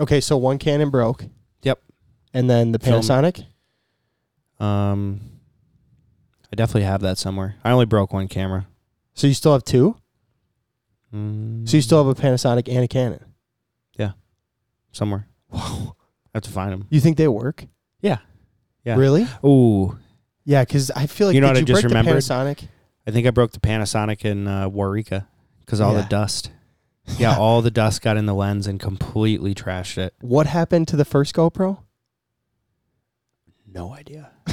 Okay, so one Canon broke. Yep. And then the Film. Panasonic. Um, I definitely have that somewhere. I only broke one camera. So you still have two. Mm, So you still have a Panasonic and a Canon. Yeah, somewhere. Wow. I have to find them. You think they work? Yeah. Yeah. Really? Ooh, Yeah, because I feel like You know what I just remembered? Panasonic. I think I broke the Panasonic in uh, Warika because all Yeah. the dust. Yeah, all the dust got in the lens and completely trashed it. What happened to the first GoPro? No idea.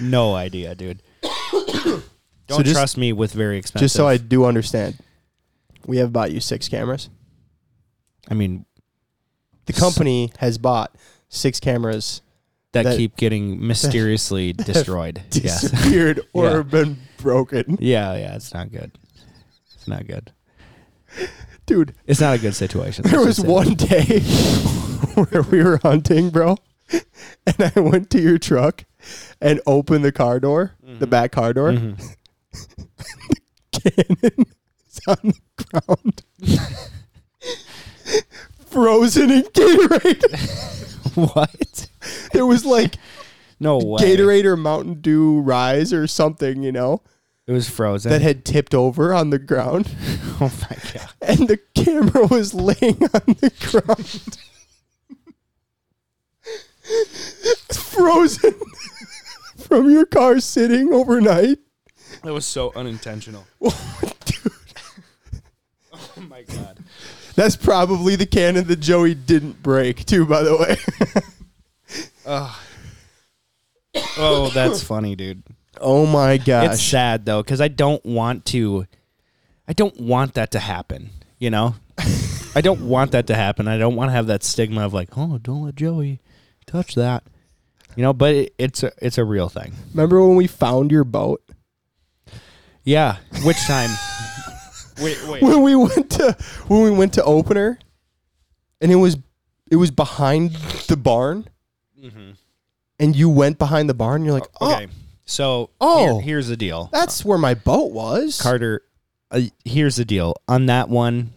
No idea, dude. Don't just- trust me with very expensive. Just so I do understand, we have bought you six cameras. I mean, The company has bought six cameras that, That- keep getting mysteriously destroyed. yes. disappeared or Yeah. been broken. Yeah, yeah, it's not good. It's not good. Dude, It's not a good situation. there was one day where we were hunting, bro, and I went to your truck and opened the car door, the Mhm. back car door. Mhm. Canon is on the ground, frozen in Gatorade. what? There was like No way. Gatorade or Mountain Dew Rise or something, you know, It was frozen. that had tipped over on the ground, oh my god. and the camera was laying on the ground, It's frozen from your car sitting overnight. That was so unintentional. Dude, Oh my god. that's probably the Canon that Joey didn't break, too. By the way. Oh, that's funny, dude. Oh my gosh. It's sad though cuz I don't want to I don't want that to happen, you know? I don't want that to happen. I don't want to have that stigma of like, "Oh, don't let Joey touch that." You know, but it, it's a it's a real thing. Remember when we found your boat? Yeah. Which time? wait, wait. when we went to when we went to opener and it was it was behind the barn Mhm. and you went behind the barn And you're like oh Okay. So, Oh. here- here's the deal. that's where my boat was Carter, uh, here's the deal. On that one,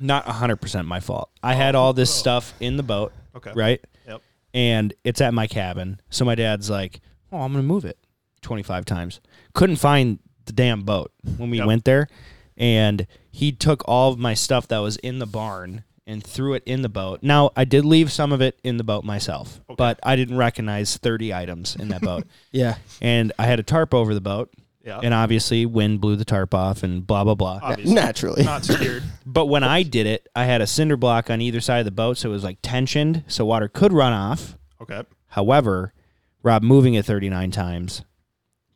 not 100% my fault. I had all this stuff in the boat, Okay. right? Yep. And it's at my cabin. So my dad's like, oh, I'm going to move it 25 times. Couldn't find the damn boat when we Yep. went there. And he took all of my stuff that was in the barn and threw it in the boat. Now, I did leave some of it in the boat myself, Okay. but I didn't recognize 30 items in that boat. yeah And I had a tarp over the boat. Yeah. And obviously, wind blew the tarp off and blah, blah, blah. Obviously. naturally Not secured. But when I did it, I had a cinder block on either side of the boat, so it was like tensioned, so water could run off. Okay. However, Rob moving it 39 times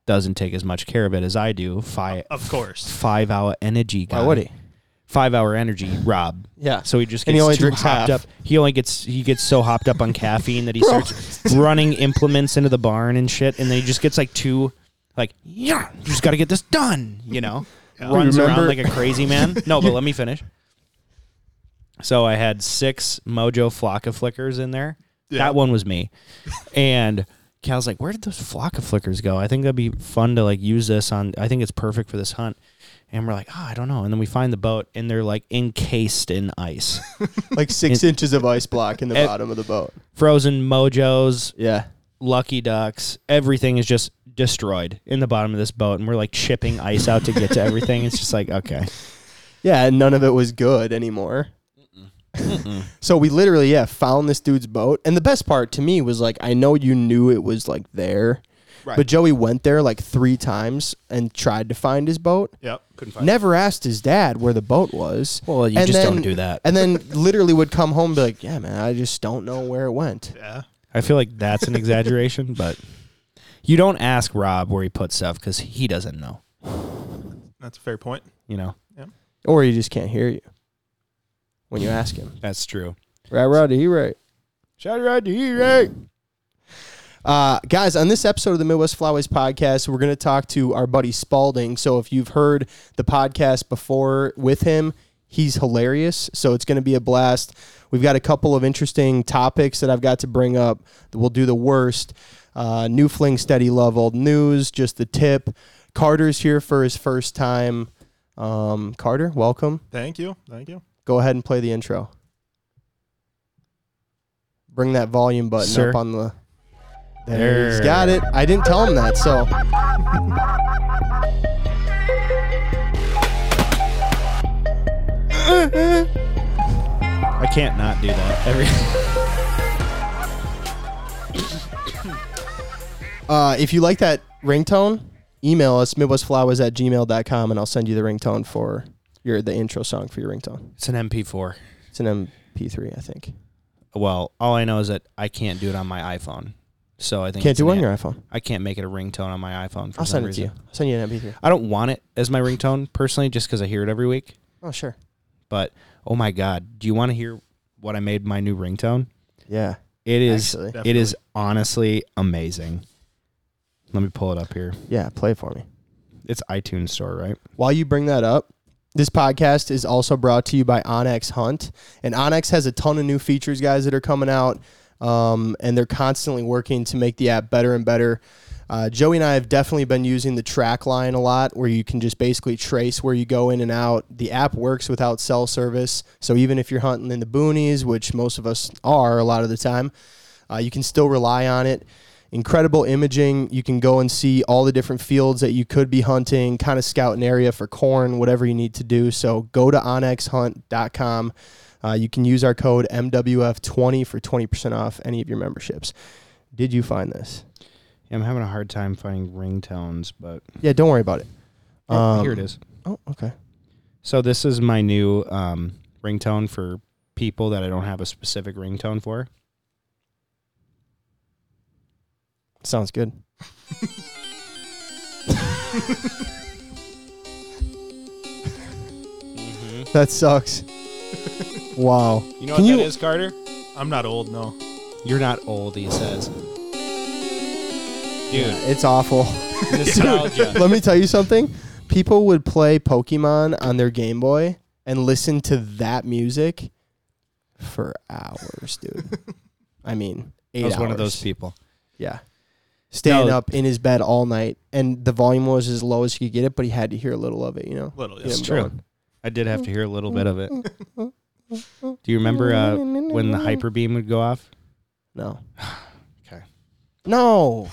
doesn't take as much care of it as I do. Five, Of course. five hour energy guy. why would he Five hour energy, Rob. yeah So he just And gets he only too drinks hopped half. up. He only gets he gets so hopped up on caffeine that he Bro. starts running implements into the barn and shit, and then he just gets like too like yeah, just got to get this done, you know. Oh, yeah. Runs Remember- around like a crazy man. No, but let me finish. So I had six Mojo Flocka flickers in there. Yeah. That one was me, and Cal's like, "Where did those Flocka flickers go? I think that'd be fun to like use this on. I think it's perfect for this hunt." And we're like, "Oh, I don't know." And then we find the boat, and they're like encased in ice, like six inches of ice block in the bottom of the boat frozen Mojos, yeah Lucky Ducks. Everything is just destroyed in the bottom of this boat, and we're like chipping ice out to get to everything. It's just like okay, yeah and none of it was good anymore so we literally yeah found this dude's boat and the best part to me was like i know you knew it was like there Right. but joey went there like three times and tried to find his boat Yep. Couldn't find never asked his dad where the boat was well, you And just then- don't do that. and then literally would come home and be like yeah man i just don't know where it went it. Yeah. I feel like that's an exaggeration, but you don't ask Rob where he puts stuff because he doesn't know. That's a fair point. You know, or he just can't hear you when you ask him that's true. right right he right Shout out to you, right? Uh, guys, on this episode of the Midwest Flyways podcast, we're going to talk to our buddy Spaulding. So if you've heard the podcast before with him, he's hilarious. So it's going to be a blast. We've got a couple of interesting topics that I've got to bring up. We'll do the worst. Uh, new fling steady love old news, just the tip. Carter's here for his first time. Um, Carter, welcome. Thank you. Thank you. Go ahead and play the intro. Bring that volume button Sir. up on the. There, he's got it. I didn't tell him that, so. I can't not do that. Every Uh, if you like that ringtone, email us midwestflyways at gmail.com and I'll send you the ringtone for your the intro song for your ringtone. it's an MP4. It's an MP3, I think. Well, all I know is that I can't do it on my iPhone. So I think Can't it's do it an on a- your iPhone. I can't make it a ringtone on my iPhone for I'll some send it to reason. you. I'll send you an MP3. I don't want it as my ringtone personally, just because I hear it every week. Oh, sure. But oh my god, do you want to hear what I made my new ringtone? Yeah. It is. Actually. It is honestly amazing. Let me pull it up here. Yeah, play it for me. It's iTunes Store, right? While you bring that up, this podcast is also brought to you by onX Hunt. And onX has a ton of new features, guys, that are coming out. Um, and they're constantly working to make the app better and better. Uh, Joey and I have definitely been using the track line a lot where you can just basically trace where you go in and out. The app works without cell service. So even if you're hunting in the boonies, which most of us are a lot of the time, uh, you can still rely on it. Incredible imaging. You can go and see all the different fields that you could be hunting, kind of scout an area for corn, whatever you need to do. So go to onxhunt.com. Uh, you can use our code MWF20 for 20% off any of your memberships. Did you find this? Yeah, I'm having a hard time finding ringtones, but Yeah, don't worry about it. oh, here Um, it is. Oh, okay. So this is my new um, ringtone for people that I don't have a specific ringtone for. Sounds good. That sucks. Wow. You know Can what you- that is, Carter? I'm not old, no. You're not old, he says. Dude, It's awful. nostalgia. Let me tell you something. People would play Pokemon on their Game Boy and listen to that music for hours, dude. I mean, eight I was hours. one of those people. Yeah. Staying No. up in his bed all night, and the volume was as low as he could get it, but he had to hear a little of it, you know? Little, Get yes. him true. going. I did have to hear a little bit of it. Do you remember uh, when the hyper beam would go off? No. Okay. No.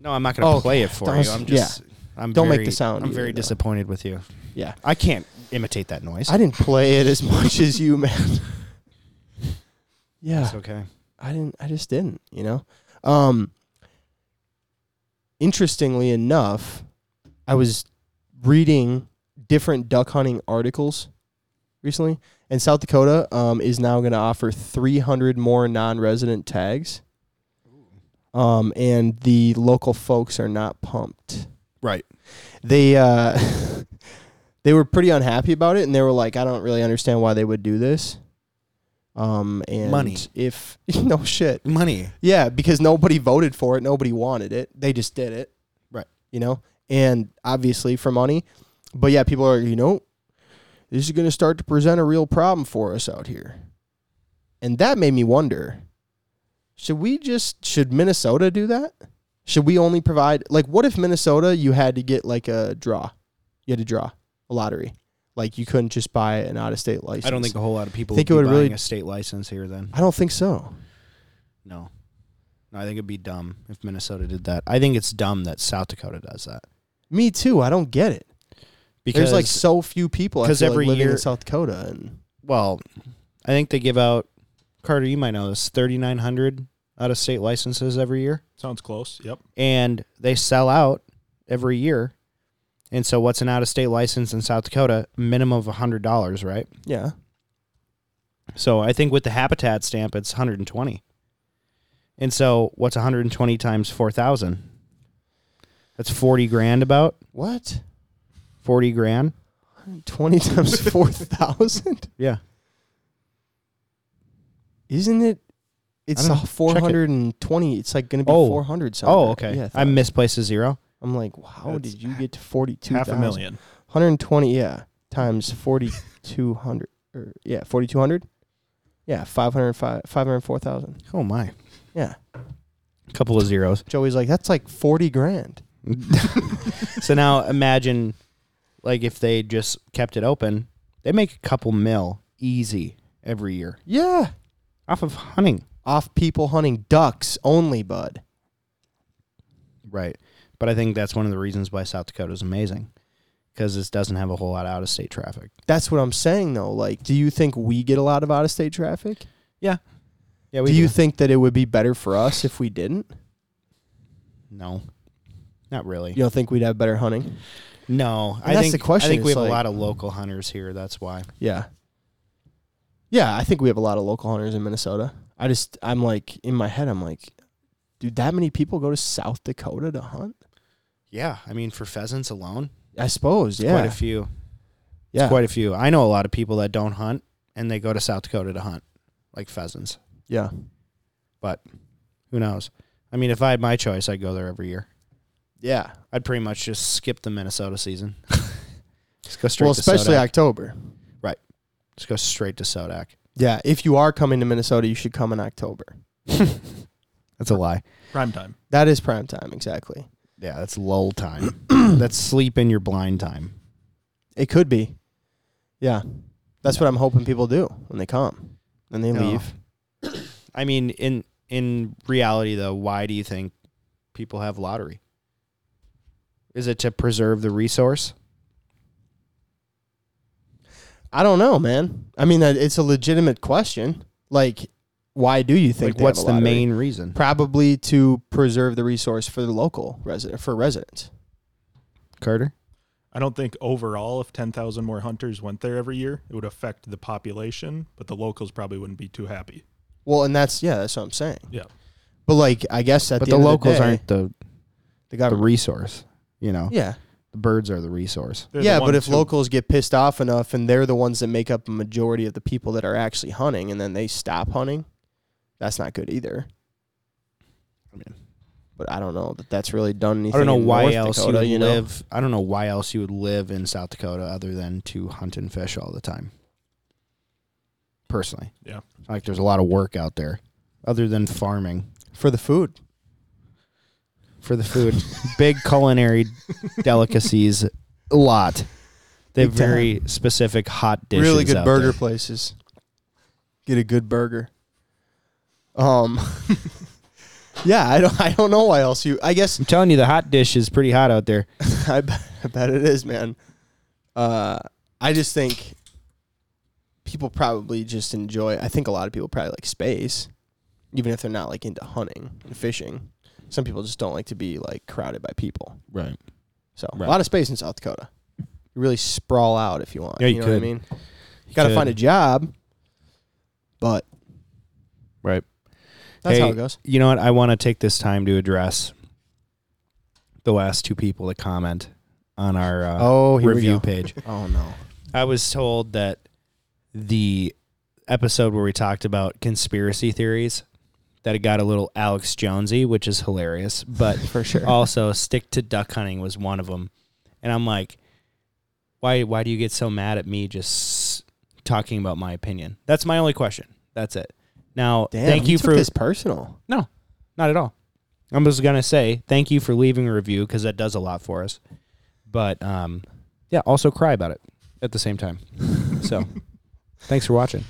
No, I'm not going to Oh, play it for that you. I'm just. I'm Don't make very- the sound I'm either, very though. disappointed with you. Yeah. I can't imitate that noise. I didn't play it as much as you, man. yeah. It's okay. I didn't I just didn't, you know. Um interestingly enough, I was reading different duck hunting articles recently, and South Dakota um, is now going to offer 300 more non-resident tags. Um, and the local folks are not pumped. Right. They uh, they were pretty unhappy about it, and they were like, "I don't really understand why they would do this." Um, and Money. If no shit, Money. yeah, because nobody voted for it, nobody wanted it. They just did it. Right. You know? And obviously for money. But yeah, people are, you know, this is going to start to present a real problem for us out here. And that made me wonder, should we just should Minnesota do that? Should we only provide like what if Minnesota you had to get like a draw? You had to draw a lottery. Like you couldn't just buy an out of state license. I don't think a whole lot of people Think would it be would buying really- a state license here then. I don't think so. No. No, I think it'd be dumb if Minnesota did that. I think it's dumb that South Dakota does that. Me too. I don't get it. Because There's like so few people Because feel like, every living in South Dakota and well, I think they give out Carter, you might know this, 3900 out of state licenses every year Sounds close. Yep. and they sell out every year. And so what's an out of state license in South Dakota? Minimum of $100, right? yeah. So I think with the habitat stamp it's 120. And so what's 120 times 4000? That's 40 grand about. What? 40 grand. 20 times 4,000? Yeah. Isn't it? It's I don't a know. Check it. 420. It's like going to be Oh. 400 something. Oh, okay. Yeah, I thought- misplaced a zero. I'm like, how That's did you get to 42? Half a million. 120, yeah. Times 4,200. Or, yeah, 4,200? Yeah, 505, 504,000. Oh my. Yeah. Couple of zeros. Joey's like, that's like 40 grand. so now imagine like if they just kept it open, they make a couple mil easy every year Yeah. off of hunting. Off people hunting ducks only, bud. Right. But I think that's one of the reasons why South Dakota is amazing because this doesn't have a whole lot of out of state traffic. That's what I'm saying though. Like, do you think we get a lot of out of state traffic? Yeah, Yeah. do you think that it would be better for us if we didn't? no, not really. You don't think we'd have better hunting? No, I that's think the question, I think we it's have like- a lot of local hunters here. That's why. Yeah. Yeah, I think we have a lot of local hunters in Minnesota. I just I'm like in my head I'm like, dude, that many people go to South Dakota to hunt? Yeah, I mean for pheasants alone, I suppose, yeah. quite a few. yeah. Quite a few. I know a lot of people that don't hunt and they go to South Dakota to hunt, like pheasants. yeah. But who knows? I mean, if I had my choice, I'd go there every year. Yeah. I'd pretty much just skip the Minnesota season. just go straight Well, to especially Sodak. October. Right. Just go straight to Sodak. Yeah, if you are coming to Minnesota, you should come in October. That's a lie. Prime time. That is prime time, exactly. Yeah, that's lull time. that's sleep in your blind time. It could be. Yeah. That's what I'm hoping people do when they come. And they No. leave. I mean, in in reality though, why do you think people have lottery? Is it to preserve the resource? I don't know, man. I mean, it's a legitimate question. Like, why do you think? Like they what's have a the main reason? Probably to preserve the resource for the local resident for residents. Carter? I don't think overall, if 10,000 more hunters went there every year, it would affect the population, but the locals probably wouldn't be too happy. Well, and that's yeah, that's what I'm saying. Yeah. But like, I guess at But the, the, end of locals the day, aren't the the the resource. You know, yeah, the birds are the resource. They're the yeah. But if who- locals get pissed off enough, and they're the ones that make up a majority of the people that are actually hunting, and then they stop hunting, that's not good either. I mean, But I don't know that that's really done anything. I don't know in why North else Dakota, you would you know? live. I don't know why else you would live in South Dakota other than to hunt and fish all the time. Personally, Yeah. It's like there's a lot of work out there, other than farming for the food. For the food. Big culinary delicacies, a lot. They have Big time. very specific hot dishes. really good out burger there. places. Get a good burger. Um. yeah, I don't. I don't know why else you. I guess I'm telling you, the hot dish is pretty hot out there. I bet, I bet it is, man. Uh, I just think people probably just enjoy. I think a lot of people probably like space, even if they're not like into hunting and fishing. Some people just don't like to be like crowded by people. Right. So Right. a lot of space in South Dakota. You really sprawl out if you want. Yeah, you know what I mean? You got to find a job, but Right. that's how it goes. You know what? I want to take this time to address the last two people that comment on our uh, Oh, review page. Oh no. I was told that the episode where we talked about conspiracy theories that it got a little Alex Jonesy, which is hilarious, but For sure. also stick to duck hunting was one of them. And I'm like, why why do you get so mad at me just talking about my opinion? That's my only question. That's it. Now, Damn, thank he you for this personal. no, not at all. I'm just gonna say thank you for leaving a review because that does a lot for us. But um, yeah, also cry about it at the same time. So, thanks for watching.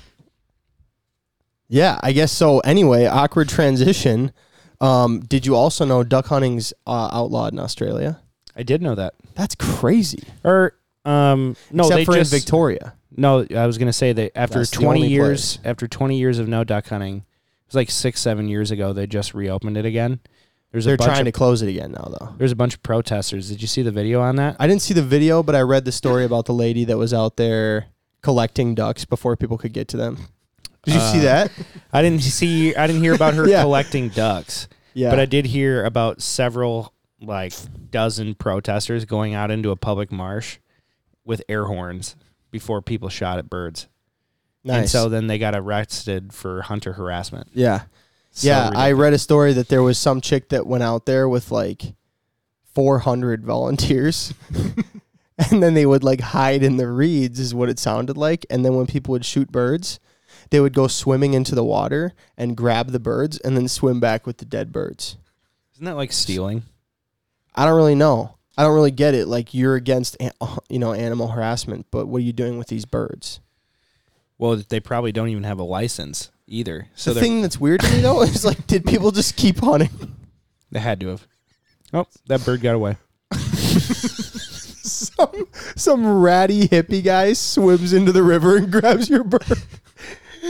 Yeah, I guess so. Anyway, awkward transition. Um, did you also know duck hunting's uh, outlawed in Australia? I did know that. That's crazy. Or um, no, Except they for just in Victoria. no. I was gonna say that after That's 20 years, place. after 20 years of no duck hunting, it was like six, seven years ago. They just reopened it again. There's They're trying of, to close it again now, though. There's a bunch of protesters. Did you see the video on that? I didn't see the video, but I read the story about the lady that was out there collecting ducks before people could get to them. Did you see Uh, that? I didn't see. I didn't hear about her Yeah. collecting ducks. Yeah. But I did hear about several, like dozen protesters going out into a public marsh with air horns before people shot at birds. nice. And so then they got arrested for hunter harassment. yeah. So yeah, I ridiculous. read a story that there was some chick that went out there with like 400 volunteers. and then they would like hide in the reeds is what it sounded like and then when people would shoot birds, they would go swimming into the water and grab the birds and then swim back with the dead birds. Isn't that like stealing? I don't really know. I don't really get it. Like you're against, uh, you know, animal harassment, but what are you doing with these birds? Well, they probably don't even have a license either. So the thing that's weird to me though is like, did people just keep hunting? they had to have. Oh, that bird got away. some some ratty hippie guy swims into the river and grabs your bird,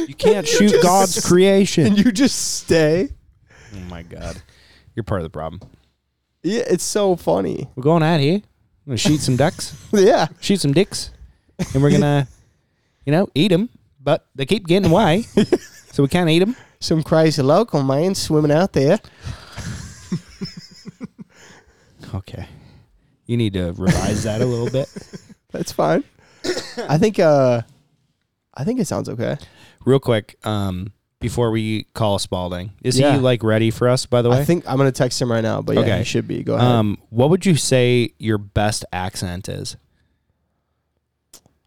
You can't You shoot just- God's creation. and you just stay. Oh my God, you're part of the problem. Yeah, it's so funny. We're going out here. We're gonna shoot some ducks, Yeah, shoot some dicks, and we're gonna, you know, eat them. But they keep getting away, so we can't eat them. some crazy local man swimming out there. Okay, you need to revise that a little bit. That's fine. I think. uh I think it sounds okay. Real quick, um, before we call Spaulding, is Yeah. he like ready for us? By the way, I think I'm gonna text him right now. But yeah, Okay. he should be. Go ahead. Um, what would you say your best accent is?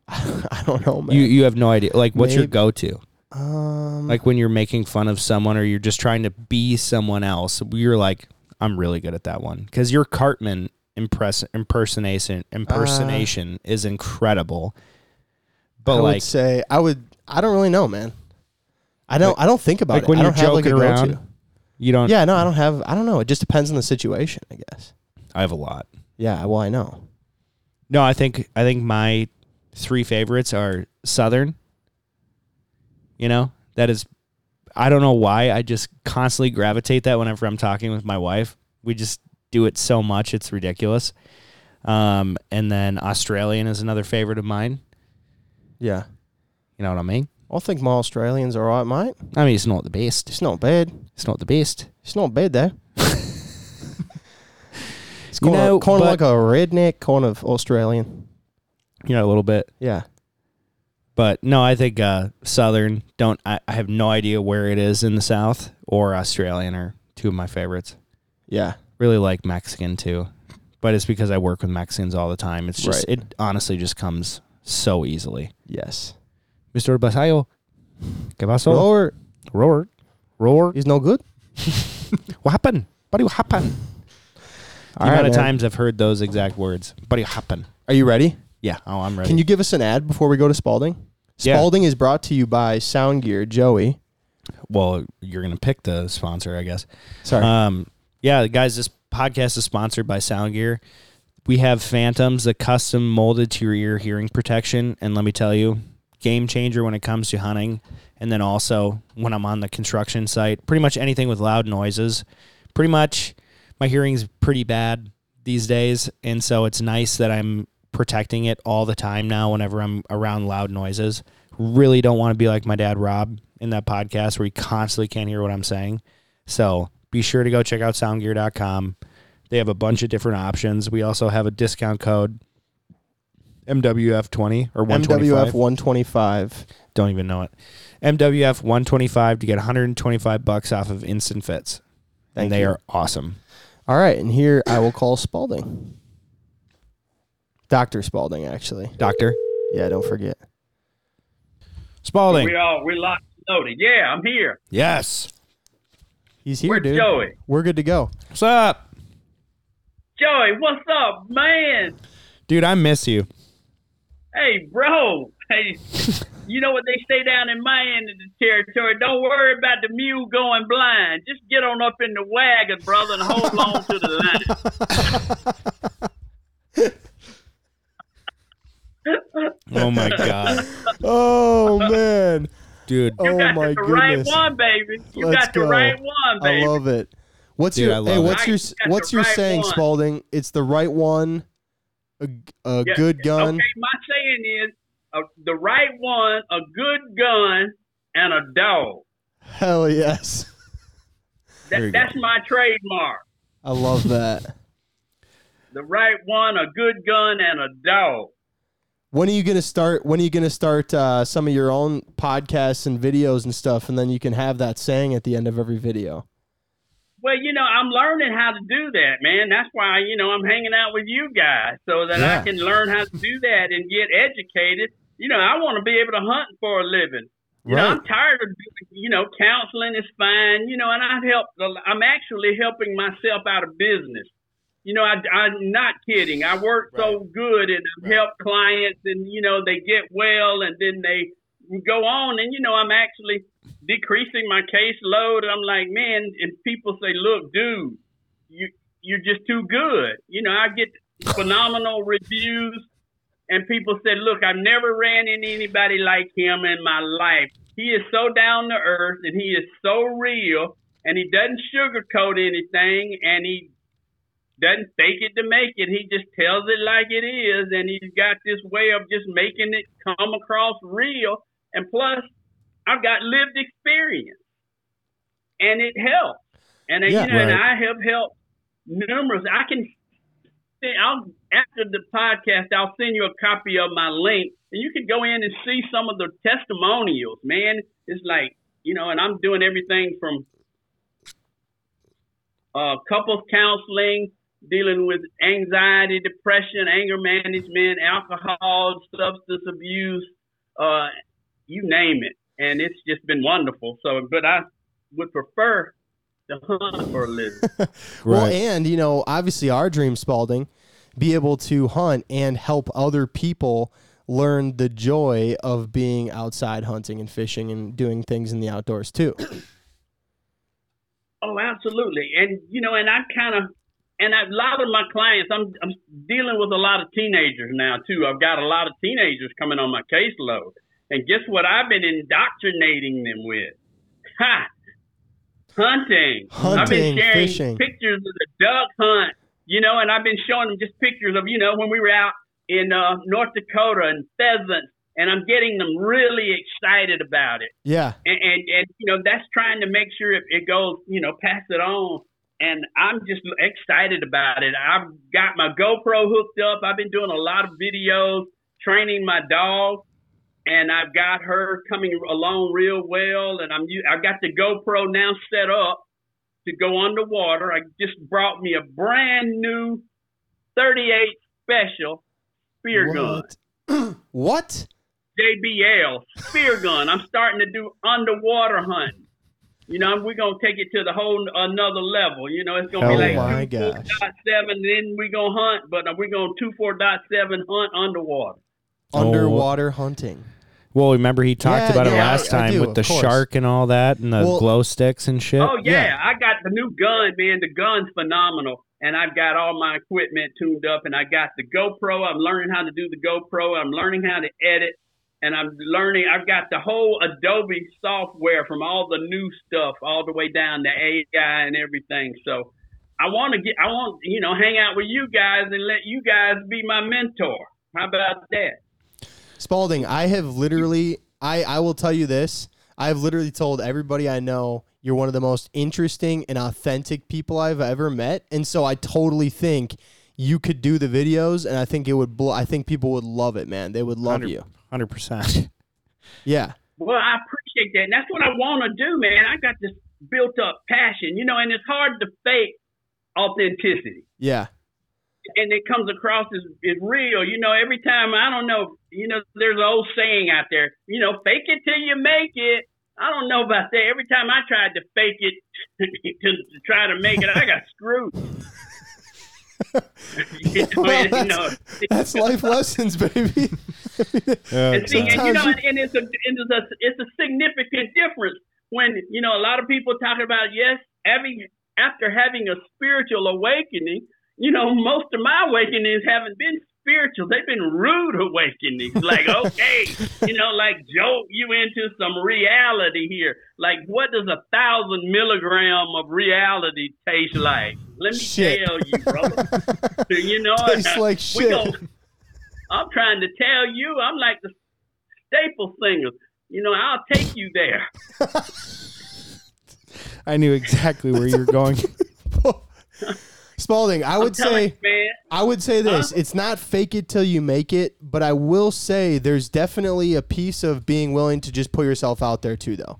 I don't know, man. You you have no idea. Like, what's your Maybe- go to? um, Like when you're making fun of someone or you're just trying to be someone else. You're like, I'm really good at that one because your Cartman impress impersonation impersonation is incredible. But I like, would say I would. I don't really know, man. I don't. I don't think about like it. when I you're don't have like a joking go-to. around, you don't. Yeah, no, I don't have. I don't know. It just depends on the situation, I guess. I have a lot. Yeah, well, I know. No, I think I think my three favorites are Southern. You know, that is I don't know why I just constantly gravitate that whenever I'm talking with my wife. We just do it so much it's ridiculous. Um, and then Australian is another favorite of mine. Yeah, You know what I mean? I think my Australians are alright, mate. I mean, it's not the best. It's not bad. It's not the best. It's not bad though. it's kind know, of kind of like a redneck kind of Australian. You know, a little bit. Yeah, But no, I think uh, Southern. Don't I, I have no idea where it is in the South or Australian are two of my favorites. yeah. really like Mexican too, but it's because I work with Mexicans all the time. It's just Right. it honestly just comes so easily. Yes. Mr. Basayo, ¿qué pasó? Robert, Roar, roar. he's no good. What happened? Buddy, what happened? The All amount right, of man. times I've heard those exact words. Buddy, what happened? Are you ready? Yeah. Oh, I'm ready. Can you give us an ad before we go to Spaulding? Yeah. Spaulding is brought to you by Soundgear. Joey. well, you're gonna pick the sponsor, I guess. Sorry. Um, yeah, guys, this podcast is sponsored by Soundgear. We have Phantoms, the custom molded to your ear hearing protection, and let me tell you, game changer when it comes to hunting. And then also when I'm on the construction site, pretty much anything with loud noises. Pretty much, my hearing's pretty bad these days, and so it's nice that I'm protecting it all the time now. Whenever I'm around loud noises, really don't want to be like my dad Rob in that podcast where he constantly can't hear what I'm saying. So be sure to go check out soundgear.com. They have a bunch of different options. We also have a discount code MWF20 or 125. MWF 125. Don't even know it. MWF 125 to get 125 bucks off of Instant Fits. Thank and they you. are awesome. All right, and here I will call Spaulding. Dr. Spaulding, actually. Doctor Yeah, don't forget. Spaulding. We all we locked and loaded. Yeah, I'm here. Yes. He's here, Where's dude. Joey? We're good to go. What's up? Joey, what's up, man? Dude, I miss you. Hey, bro. Hey, you know what they say down in my end of the territory? Don't worry about the mule going blind. Just get on up in the wagon, brother, and hold on to the line. Oh my god. Oh, man. Dude. Oh, You got my the right goodness. one, baby. You Let's got the go. right one, baby. I love it. What's Dude, your I love hey? it. What's your you what's your right saying, one. Spaulding? It's the right one, a, a Yeah, good gun. Okay, my saying is uh, the right one, a good gun, and a dog. Hell yes, There you That, go. that's my trademark. I love that. The right one, a good gun, and a dog. When are you gonna start? When are you gonna start uh, some of your own podcasts and videos and stuff, and then you can have that saying at the end of every video? Well, you know, I'm learning how to do that, man. That's why, you know, I'm hanging out with you guys so that Yeah. I can learn how to do that and get educated. You know, I want to be able to hunt for a living. You know, I'm tired of, you know, counseling is fine, you know, and I've helped, I'm actually helping myself out of business. You know, I, I'm not kidding. I work so good and I've Right. helped clients and, you know, they get well and then they go on and, you know, I'm actually decreasing my caseload. I'm like, man, and people say, look, dude, you, you're just too good. You know, I get phenomenal reviews and people said, look, I've never ran into anybody like him in my life. He is so down to earth and he is so real and he doesn't sugarcoat anything and he doesn't fake it to make it. He just tells it like it is and he's got this way of just making it come across real. And plus, I've got lived experience and it helps. And, uh, Yeah, you know, and. I have helped numerous. I can I'll after the podcast, I'll send you a copy of my link, and you can go in and see some of the testimonials. Man, it's like you know, and I'm doing everything from uh, couples counseling, dealing with anxiety, depression, anger management, alcohol, substance abuse, uh, you name it, and it's just been wonderful. So, but I would prefer to hunt for a living. Well, and you know, obviously, our dream, Spaulding, be able to hunt and help other people learn the joy of being outside hunting and fishing and doing things in the outdoors too. Oh, absolutely. And you know, and I kind of, and a lot of my clients, I'm I'm dealing with a lot of teenagers now too. I've got a lot of teenagers coming on my caseload, and guess what? I've been indoctrinating them with, ha, hunting. I've Hunting, been sharing fishing. pictures of the duck hunt, you know, and I've been showing them just pictures of, you know, when we were out in uh, North Dakota and pheasants, and I'm getting them really excited about it Yeah. and, and and you know that's trying to make sure it, it goes you know pass it on and i'm just excited about it i've got my gopro hooked up i've been doing a lot of videos training my dog and i've got her coming along real well and i'm i've got the gopro now set up to go underwater i just brought me a brand new 38 special spear gun What? what? JBL spear gun. I'm starting to do underwater hunting. You know, we're gonna take it to the whole another level. You know, it's gonna Oh be like my two four gosh. dot seven, then we're gonna hunt, but we're gonna two four dot seven hunt underwater. Oh. Underwater hunting. Well, remember he talked Yeah, about it yeah, last I- I time do, with the course. shark and all that and the Well- glow sticks and shit. Oh yeah, Yeah. I got the new gun, man. The gun's phenomenal, and I've got all my equipment tuned up, and I got the GoPro. I'm learning how to do the GoPro. I'm learning how to edit, and I'm learning. I've got the whole Adobe software from all the new stuff, all the way down to AI and everything. So I want to get, I want you know, hang out with you guys and let you guys be my mentor. How about that? Spaulding, I have literally, I, I will tell you this. I've literally told everybody I know you're one of the most interesting and authentic people I've ever met. And so I totally think you could do the videos and I think it would blow, I think people would love it, man. They would love you. Hundred percent. Yeah. Well, I appreciate that. And that's what I want to do, man. I got this built up passion, you know, and it's hard to fake authenticity. Yeah. And it comes across as, as real. You know, every time, I don't know, you know, there's an old saying out there, you know, fake it till you make it. I don't know about that. Every time I tried to fake it to, to try to make it, I got screwed. you know, Well, and, you that's, know, that's life lessons, baby. And see, and you know, and, and it's a it's a it's a significant difference when you know a lot of people talk about yes, having after having a spiritual awakening. You know, most of my awakenings haven't been spiritual; they've been rude awakenings. Like, okay, you know, like jolt you into some reality here. Like, what does a thousand milligram of reality taste like? Let me Shit. tell you, brother. you know, Tastes like shit. I'm trying to tell you, I'm like the staple singer. You know, I'll take you there. I knew exactly where you were going. Spaulding, I would say you. I would say this. Huh? It's not fake it till you make it, but I will say there's definitely a piece of being willing to just put yourself out there too though.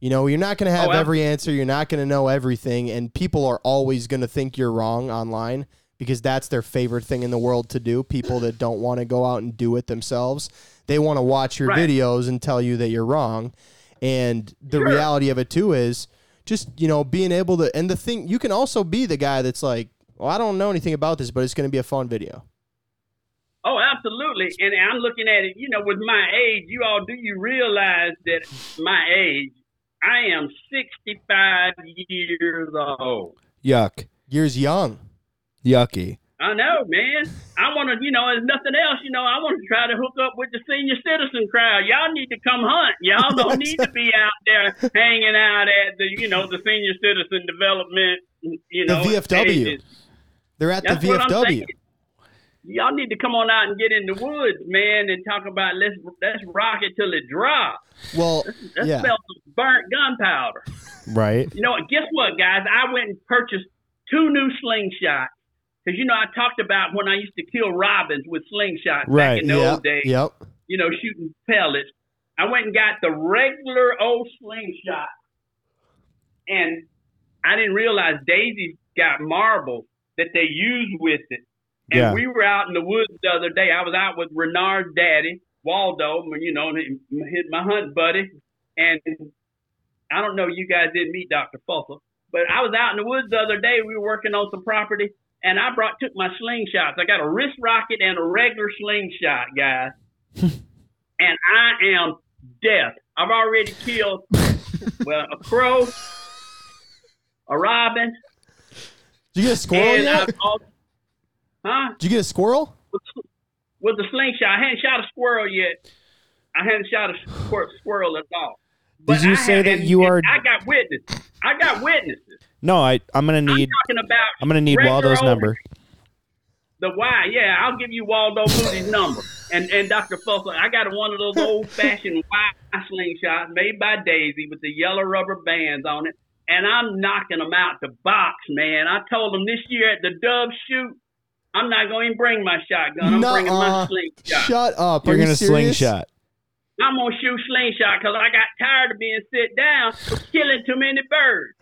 You know, you're not going to have Oh, every answer, you're not going to know everything and people are always going to think you're wrong online because that's their favorite thing in the world to do. People that don't want to go out and do it themselves. They want to watch your Right. videos and tell you that you're wrong. And the Sure. reality of it too is just, you know, being able to and the thing you can also be the guy that's like Well, I don't know anything about this, but it's going to be a fun video. Oh, absolutely. And I'm looking at it, you know, with my age, you all do you realize that my age, I am 65 years old. Yuck. Years young. Yucky. I know, man. I want to, you know, there's nothing else, you know, I want to try to hook up with the senior citizen crowd. Y'all need to come hunt. Y'all don't need to be out there hanging out at the, you know, the senior citizen development, you know, The. VFW. ages. They're at That's the VFW. Y'all need to come on out and get in the woods, man, and talk about let's let's rock it till it drops. Well, Let's yeah. smell some burnt gunpowder. Right. You know, guess what, guys? I went and purchased two new slingshots. Because, you know, I talked about when I used to kill robins with slingshots Right, back in the Yep. old days, Yep. you know, shooting pellets. I went and got the regular old slingshot. And I didn't realize Daisy's got marbles that they use with it. And Yeah. we were out in the woods the other day. I was out with Renard's daddy, Waldo, you know, his, my hunt buddy. And I don't know, you guys didn't meet Dr. Fussell, but I was out in the woods the other day. We were working on some property, and I brought took my slingshots. I got a wrist rocket and a regular slingshot, guys. and I am death. I've already killed well a crow, a robin, Did you get a squirrel yet? Also, huh? Did you get a squirrel? With the slingshot, I hadn't shot a squirrel yet. I hadn't shot a squir- squirrel at all. Did you I say had- that you and are- I got witnesses. I got witnesses. No, I I'm gonna need I'm talking about. I'm gonna need Waldo's old- number. The why? Yeah, I'll give you Waldo Moody's number. And and Dr. Fussell, I got one of those old fashioned Y slingshots made by Daisy with the yellow rubber bands on it. And I'm knocking them out the box, man. I told them this year at the Dove shoot, I'm not going to bring my shotgun. I'm bringing my Nuh-uh. slingshot. Shut up. You're Are gonna serious? slingshot. I'm gonna shoot slingshot because I got tired of being sit down for killing too many birds.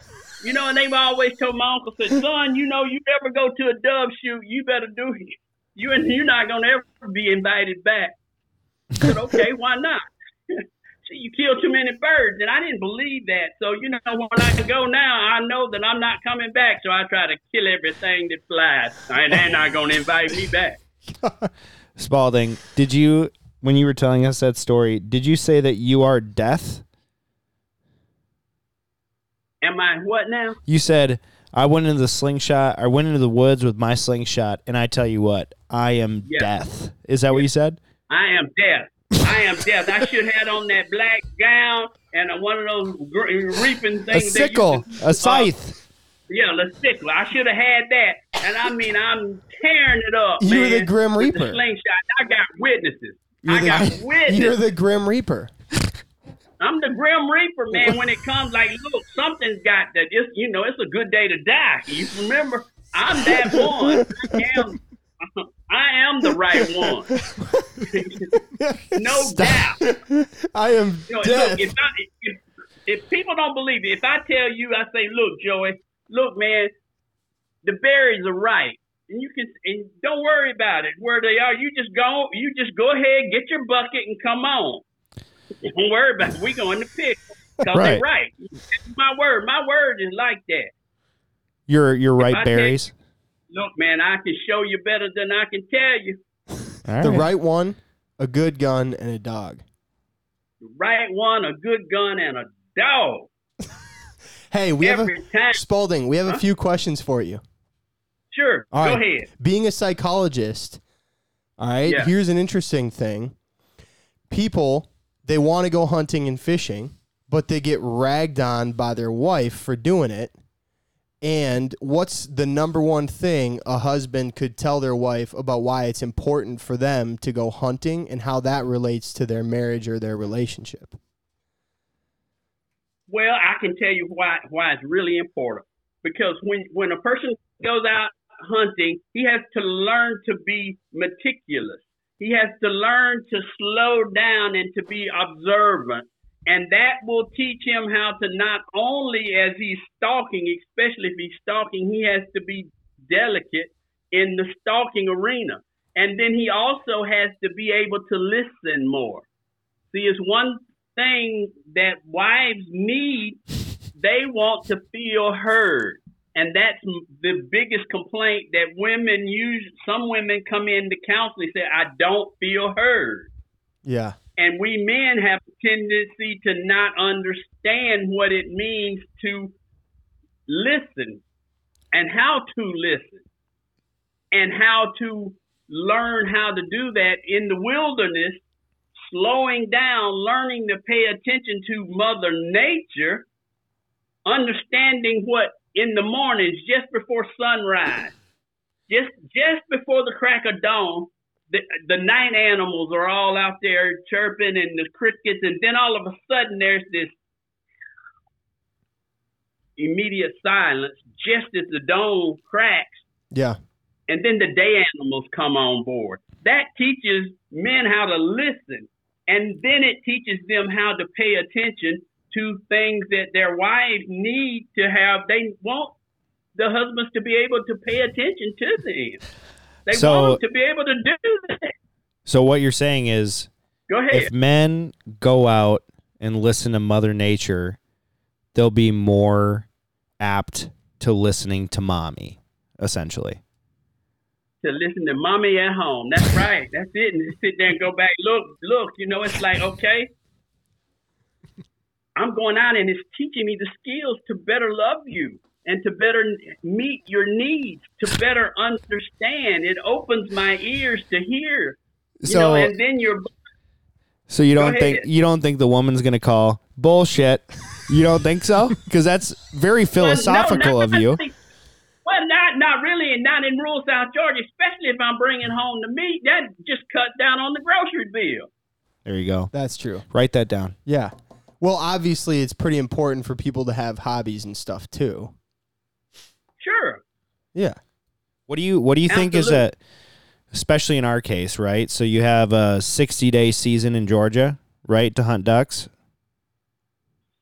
You know, and they've always told my uncle said, "Son, you know, you never go to a dove shoot, you better do it. You and you're not gonna ever be invited back." I said, "Okay, why not?" See, you kill too many birds, and I didn't believe that. So you know, when I go now, I know that I'm not coming back. So I try to kill everything that flies, and they're not gonna invite me back. Spaulding, did you when you were telling us that story, did you say that you are death? Am I what now? You said I went into the slingshot. I went into the woods with my slingshot, and I tell you what, I am Yeah. death. Is that what you said? I am death. I am death. I should have had on that black gown and a, one of those gr- reaping things. A sickle, can- a scythe. yeah, the sickle. I should have had that. And I mean, I'm tearing it up, You're man. the Grim with the Reaper. slingshot. I got witnesses. You're I got witnesses. you're the Grim Reaper. I'm the Grim Reaper, man. When it comes, like, look, something's got that. Just you know, it's a good day to die. You remember? I'm that one. I am. I am the right one. no doubt. I am You know, dead. look, if, I, if, if people don't believe me, if I tell you, I say, look, Joey, look, man, the berries are right. And you can, and don't worry about it. Where they are, you just go, you just go ahead, get your bucket, and come on. Don't worry about it. We going to pick because Right. they're right. My word. My word is like that. You're you're I right, take- berries. Look, man, I can show you better than I can tell you. All the right one, a good gun, and a dog. The right one, a good gun, and a dog. Hey, we have a time. Spaulding. We have a few questions for you. Sure. All go right. ahead. Being a psychologist, all right. Yeah. Here's an interesting thing. People they want to go hunting and fishing, but they get ragged on by their wife for doing it. And what's the number one thing a husband could tell their wife about why it's important for them to go hunting and how that relates to their marriage or their relationship? Well, I can tell you why why it's really important. Because when when a person goes out hunting, he has to learn to be meticulous. He has to learn to slow down and to be observant. And that will teach him how to not only as he's stalking, especially if he's stalking, he has to be delicate in the stalking arena. And then he also has to be able to listen more. See, it's one thing that wives need. They want to feel heard. And that's the biggest complaint that women use. Some women come into counseling and say, "I don't feel heard," Yeah. and we men have a tendency to not understand what it means to listen and how to listen and how to learn how to do that in the wilderness, slowing down, learning to pay attention to Mother Nature, understanding what in the mornings just before sunrise, just just before the crack of dawn, the, the night animals are all out there chirping and the crickets, and then all of a sudden there's this immediate silence just as the dawn cracks Yeah. and then the day animals come on board. That teaches men how to listen, and then it teaches them how to pay attention to things that their wives need to have. They want the husbands to be able to pay attention to them. They So- want to be able to do that. So what you're saying is Go ahead. if men go out and listen to Mother Nature, they'll be more apt to listening to mommy, essentially. to listen to mommy at home. That's right. That's it. And sit there and go back. Look, look. You know, it's like okay, I'm going out and it's teaching me the skills to better love you and to better meet your needs, to better understand. It opens my ears to hear. You So know, and then you're so you don't think you don't think the woman's going to call bullshit. You don't think so? Cuz that's very philosophical Well, of you. not- Well, not not really, and not in rural South Georgia, especially if I'm bringing home the meat. That just cut down on the grocery bill. There you go. That's true. Write that down. Yeah. Well, obviously, it's pretty important for people to have hobbies and stuff too. Sure. Yeah. What do you what do you think is Absolutely. a especially in our case, right? So you have a 60-day season in Georgia, right, to hunt ducks?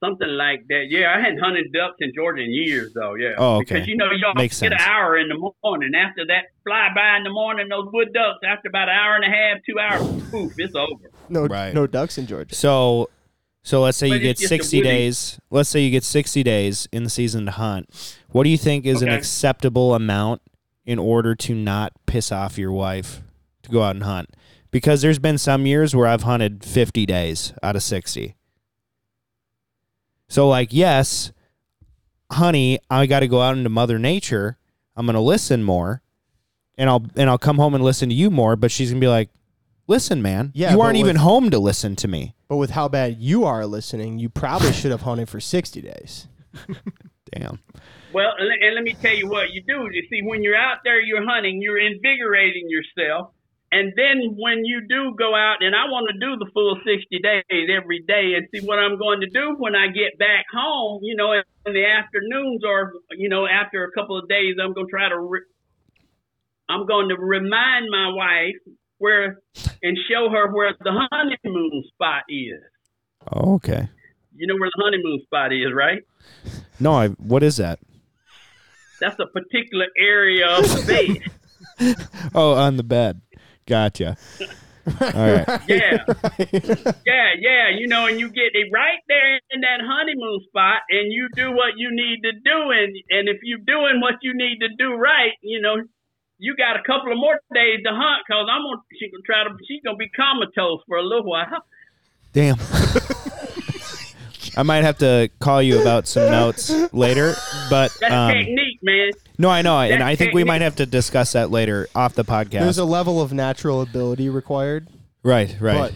Something like that. Yeah, I hadn't hunted ducks in Georgia in years, though. Yeah. Oh, okay. Because you know you only Makes get an hour in the morning. After that, fly by in the morning. Those wood ducks. After about an hour and a half, two hours, poof, it's over. No, Right. no ducks in Georgia. So so let's say you get it's 60 woody- days. Let's say you get 60 days in the season to hunt. What do you think is an acceptable amount in order to not piss off your wife to go out and hunt? Because there's been some years where I've hunted 50 days out of 60. So like, yes, honey, I got to go out into mother nature. I'm going to listen more and I'll and I'll come home and listen to you more, but she's going to be like, "Listen, man, Yeah, you aren't even home to listen to me." But with how bad you are listening, you probably should have hunted for 60 days. Damn. Well, and let- and let me tell you what you do. You see, when you're out there, you're hunting, you're invigorating yourself. And then when you do go out, and I want to do the full 60 days every day and see what I'm going to do when I get back home, you know, in the afternoons or, you know, after a couple of days, I'm going to try to, re- I'm going to remind my wife where, and show her where the honeymoon spot is. Oh, okay. You know where the honeymoon spot is, right? No, I. What is that? That's a particular area of the bed. Oh, on the bed. Gotcha. All right. Yeah. yeah, yeah, you know, and you get it right there in that honeymoon spot, and you do what you need to do, and and if you're doing what you need to do right, you know, you got a couple of more days to hunt, cause I'm gonna she gonna try to she's gonna be comatose for a little while. Damn. I might have to call you about some notes later, but That's um, technique, man. no, I know, and I think we might have to discuss that later off the podcast. There's a level of natural ability required. right, right. But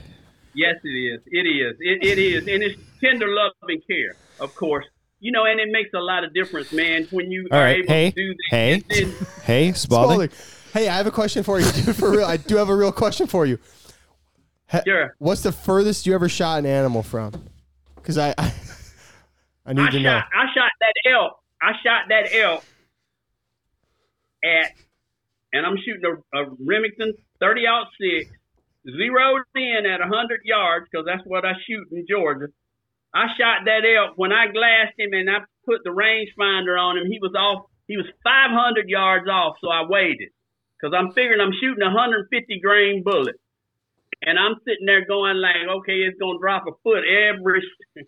Yes, it is. It is. It, it is, and it's tender love and care, of course. You know, and it makes a lot of difference, man, when you All are right. able Hey, to do that. hey, And then- hey, Spaulding. Spaulding, hey, I have a question for you, dude. For real, I do have a real question for you. Ha- Sure. What's the furthest you ever shot an animal from? Because I, I, I need I to shot, know. I shot that elk. I shot that elk at, and I'm shooting a, a Remington 30 six, zeroed in at 100 yards because that's what I shoot in Georgia. I shot that elk when I glassed him and I put the rangefinder on him. He was off. He was 500 yards off, so I waited because I'm figuring I'm shooting a 150 grain bullet, and I'm sitting there going like, okay, it's gonna drop a foot every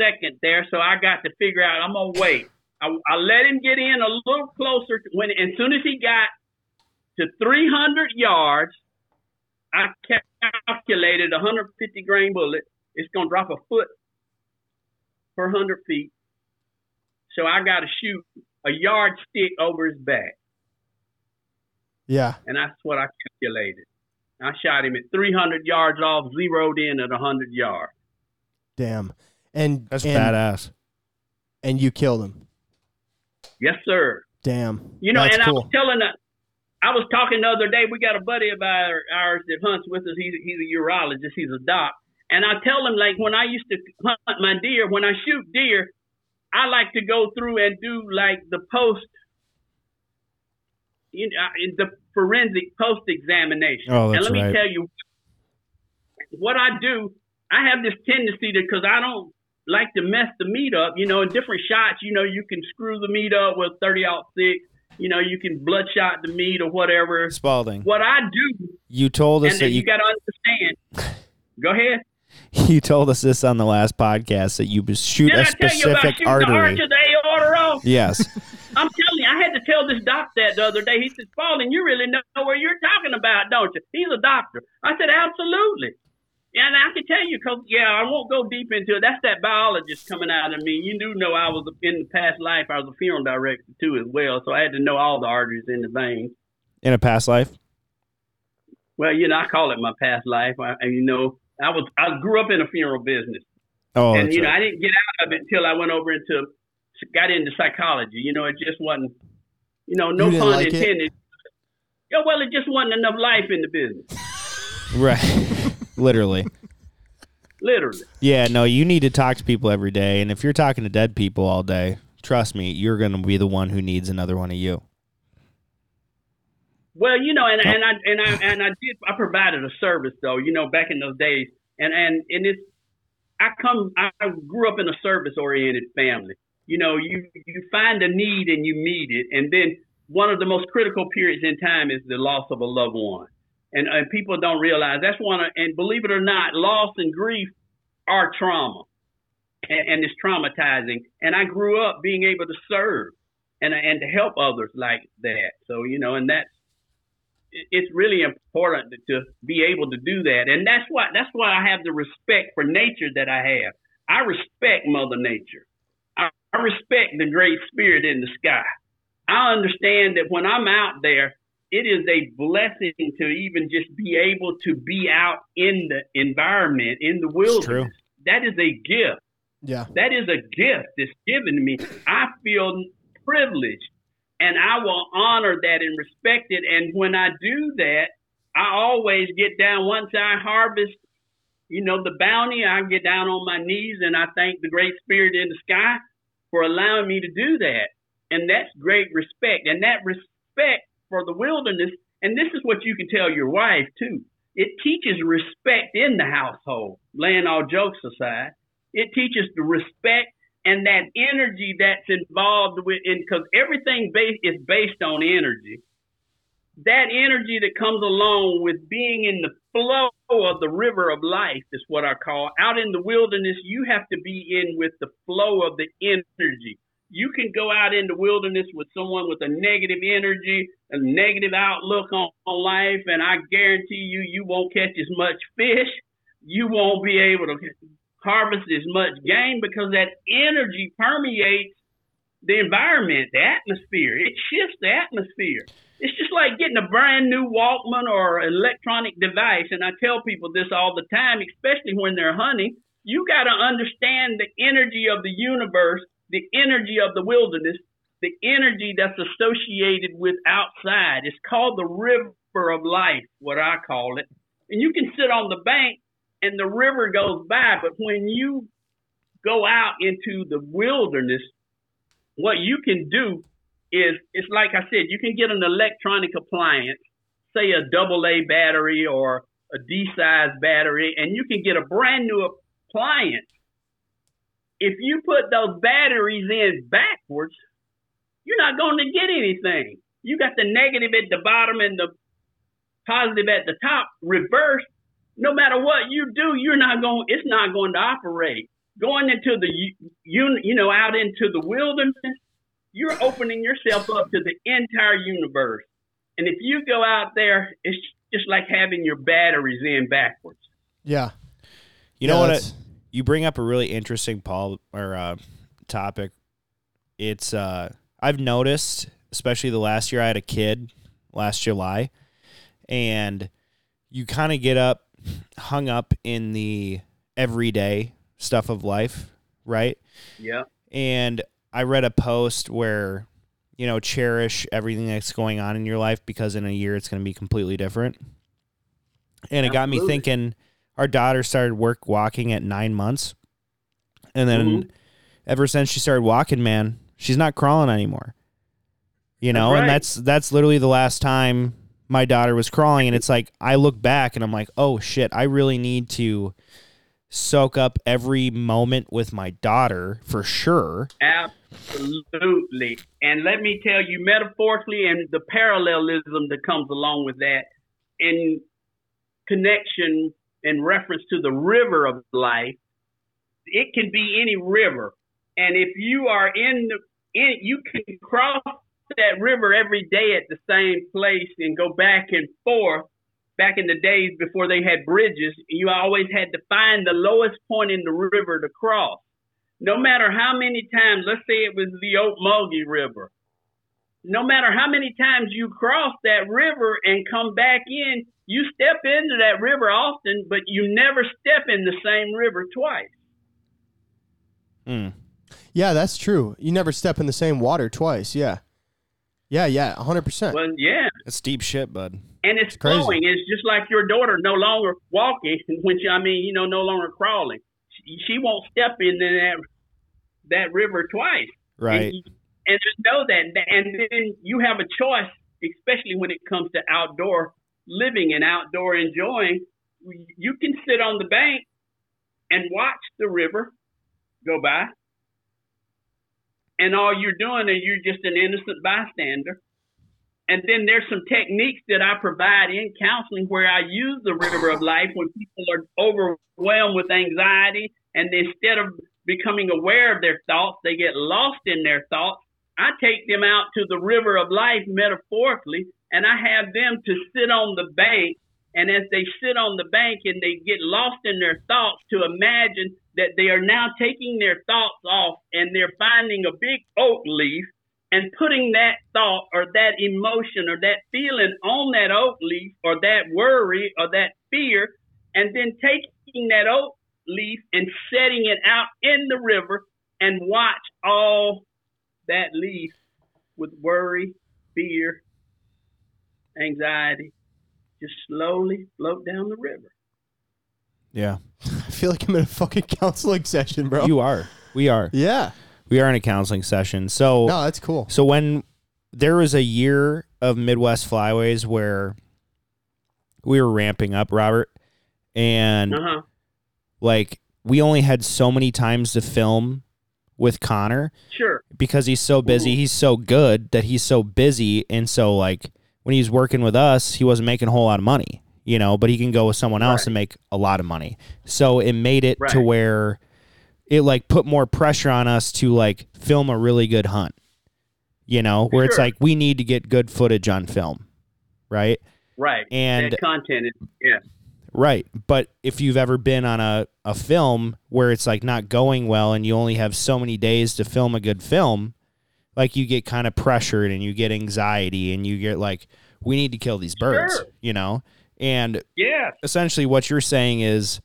second there, so I got to figure out I'm gonna wait. I, I let him get in a little closer when as soon as he got to 300 yards, I calculated a 150 grain bullet. It's going to drop a foot per 100 feet. So I got to shoot a yardstick over his back. Yeah. And that's what I calculated. I shot him at 300 yards off, zeroed in at 100 yards. Damn. And That's and, badass. And you killed him. Yes, sir. Damn. You know, That's and I was telling the, I was talking the other day. We got a buddy of ours that hunts with us. He's he's a urologist. He's a doc. And I tell them, like when I used to hunt my deer, when I shoot deer, I like to go through and do like the post, you know, uh, the forensic post examination. Oh, that's and let me tell you, what I do, I have this tendency to because I don't like to mess the meat up. You know, in different shots, you know, you can screw the meat up with thirty aught six. You know, you can bloodshot the meat or whatever. Spaulding, What I do, you told us and that you, you got to understand. Go ahead. you told us this on the last podcast that you shoot Did a I tell you about specific arch artery. of the aorta off? Yes. I'm telling you, I had to tell this doc that the other day. He said, Spaulding, you really know what you're talking about, don't you? He's a doctor. I said, absolutely. And I can tell you, cause yeah, I won't go deep into it. That's that biologist coming out of me. You do know I was in the past life. I was a funeral director too, as well. So I had to know all the arteries in the veins. In a past life. Well, you know, I call it my past life. I, and you know, I was I grew up in a funeral business, Oh, and you know, right. I didn't get out of it until I went over into got into psychology. You know, it just wasn't. You know, no You pun like it? intended. Yeah, well, it just wasn't enough life in the business, right. Literally. literally. Yeah, no, you need to talk to people every day, and if you're talking to dead people all day, trust me, you're going to be the one who needs another one of you. Well, you know, and, and I and I and I did I provided a service though, you know, back in those days. And and and it's I come I grew up in a service oriented family. You know, you you find a need and you meet it. And then one of the most critical periods in time is the loss of a loved one. And and people don't realize that's one of, and believe it or not, loss and grief are trauma. And, and it's traumatizing. And I grew up being able to serve and and to help others like that. So, you know, and that's it's really important to, to be able to do that, and that's why that's why I have the respect for nature that I have. I respect Mother Nature. I, I respect the great spirit in the sky. I understand that when I'm out there, it is a blessing to even just be able to be out in the environment, in the wilderness. That is a gift. Yeah. That is a gift that's given to me. I feel privileged and I will honor that and respect it. And when I do that, I always get down once I harvest, you know, the bounty, I get down on my knees and I thank the great spirit in the sky for allowing me to do that. And that's great respect. And that respect for the wilderness, and this is what you can tell your wife too. It teaches respect in the household, laying all jokes aside. It teaches the respect and that energy that's involved with, because everything base, is based on energy. That energy that comes along with being in the flow of the river of life is what I call. Out in the wilderness, you have to be in with the flow of the energy. You can go out in the wilderness with someone with a negative energy, a negative outlook on, on life, and I guarantee you, you won't catch as much fish. You won't be able to harvest as much game because that energy permeates the environment, the atmosphere. It shifts the atmosphere. It's just like getting a brand new Walkman or electronic device. And I tell people this all the time, especially when they're hunting. You got to understand the energy of the universe, the energy of the wilderness, the energy that's associated with outside. It's called the river of life, what I call it. And you can sit on the bank and the river goes by, but when you go out into the wilderness, what you can do is it's like I said, you can get an electronic appliance, say a double A battery or a D size battery, and you can get a brand new appliance. If you put those batteries in backwards, you're not going to get anything. You got the negative at the bottom and the positive at the top reversed. No matter what you do, you're not going. It's not going to operate. Going into the you you know out into the wilderness, you're opening yourself up to the entire universe. And if you go out there, it's just like having your batteries in backwards. Yeah. You know Yeah, what? I, you bring up a really interesting Paul or uh, topic. It's uh, I've noticed, especially the last year I had a kid last July, and you kind of get up hung up in the everyday stuff of life, right? Yeah. And I read a post where you know cherish everything that's going on in your life because in a year it's going to be completely different. And it got me thinking. Our daughter started work walking at nine months, and then Mhm. ever since she started walking, man, she's not crawling anymore. You know, That's and that's that's literally the last time my daughter was crawling, and it's like I look back and I'm like, oh shit, I really need to soak up every moment with my daughter for sure. Absolutely. And let me tell you, metaphorically, and the parallelism that comes along with that, in connection and reference to the river of life, it can be any river. And if you are in the, in, you can cross that river every day at the same place and go back and forth. Back in the days before they had bridges, you always had to find the lowest point in the river to cross no matter how many times, let's say it was the Ocmulgee River, no matter how many times you cross that river and come back in, you step into that river often, but you never step in the same river twice. Hmm. Yeah, that's true. You never step in the same water twice. Yeah. Yeah, yeah, 100%. Well, yeah, That's deep shit, bud. and it's, It's crazy. flowing. It's just like your daughter no longer walking, when she, I mean, you know, no longer crawling. She, she won't step in that that river twice. Right. And, and just know that, and then you have a choice, especially when it comes to outdoor living and outdoor enjoying. You can sit on the bank and watch the river go by, and all you're doing is you're just an innocent bystander. And then there's some techniques that I provide in counseling where I use the river of life when people are overwhelmed with anxiety, and instead of becoming aware of their thoughts, they get lost in their thoughts. I take them out to the river of life metaphorically, and I have them to sit on the bank. And as they sit on the bank and they get lost in their thoughts, to imagine that they are now taking their thoughts off and they're finding a big oak leaf and putting that thought or that emotion or that feeling on that oak leaf or that worry or that fear, and then taking that oak leaf and setting it out in the river and watch all that leaf with worry, fear, anxiety just slowly float down the river. Yeah. I feel like I'm in a fucking counseling session, bro. You are. We are. yeah. We are in a counseling session. So No, that's cool. So when there was a year of Midwest Flyways where we were ramping up, Robert, and Uh huh. like we only had so many times to film with Connor Sure. because he's so busy. Mhm. He's so good that he's so busy, and so like when he's working with us, he wasn't making a whole lot of money, you know. But he can go with someone else Right. and make a lot of money. So it made it to where it like put more pressure on us to like film a really good hunt. You know, where it's like we need to get good footage on film, right? Right. And that content is yeah. Right. But if you've ever been on a, a film where it's like not going well and you only have so many days to film a good film, like you get kind of pressured and you get anxiety and you get like, we need to kill these birds, Sure. you know? And Yeah. essentially what you're saying is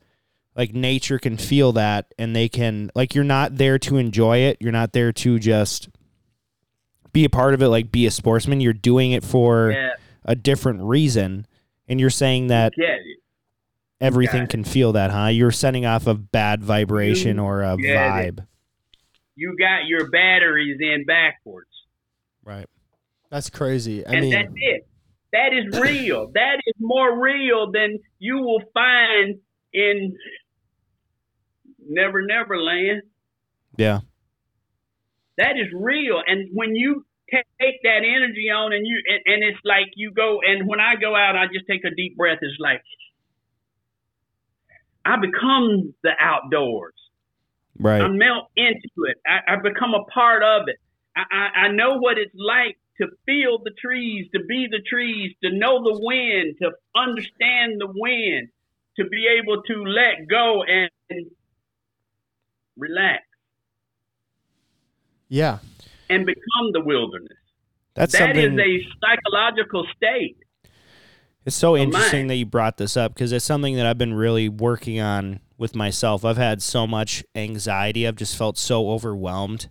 like nature can feel that and they can like you're not there to enjoy it. You're not there to just be a part of it, like be a sportsman. You're doing it for Yeah. a different reason. And you're saying that everything can feel that, huh? You're sending off a bad vibration or a vibe. You got your batteries in backwards. Right. That's crazy. I and mean, that's it. That is real. that is more real than you will find in Never Never Land. Yeah. That is real. And when you take that energy on and you and, and it's like you go and when I go out I just take a deep breath. It's like I become the outdoors. Right. I melt into it. I, I become a part of it. I, I, I know what it's like to feel the trees, to be the trees, to know the wind, to understand the wind, to be able to let go and relax Yeah. and become the wilderness. That's That is something. a psychological state. It's so interesting that you brought this up because it's something that I've been really working on with myself. I've had so much anxiety. I've just felt so overwhelmed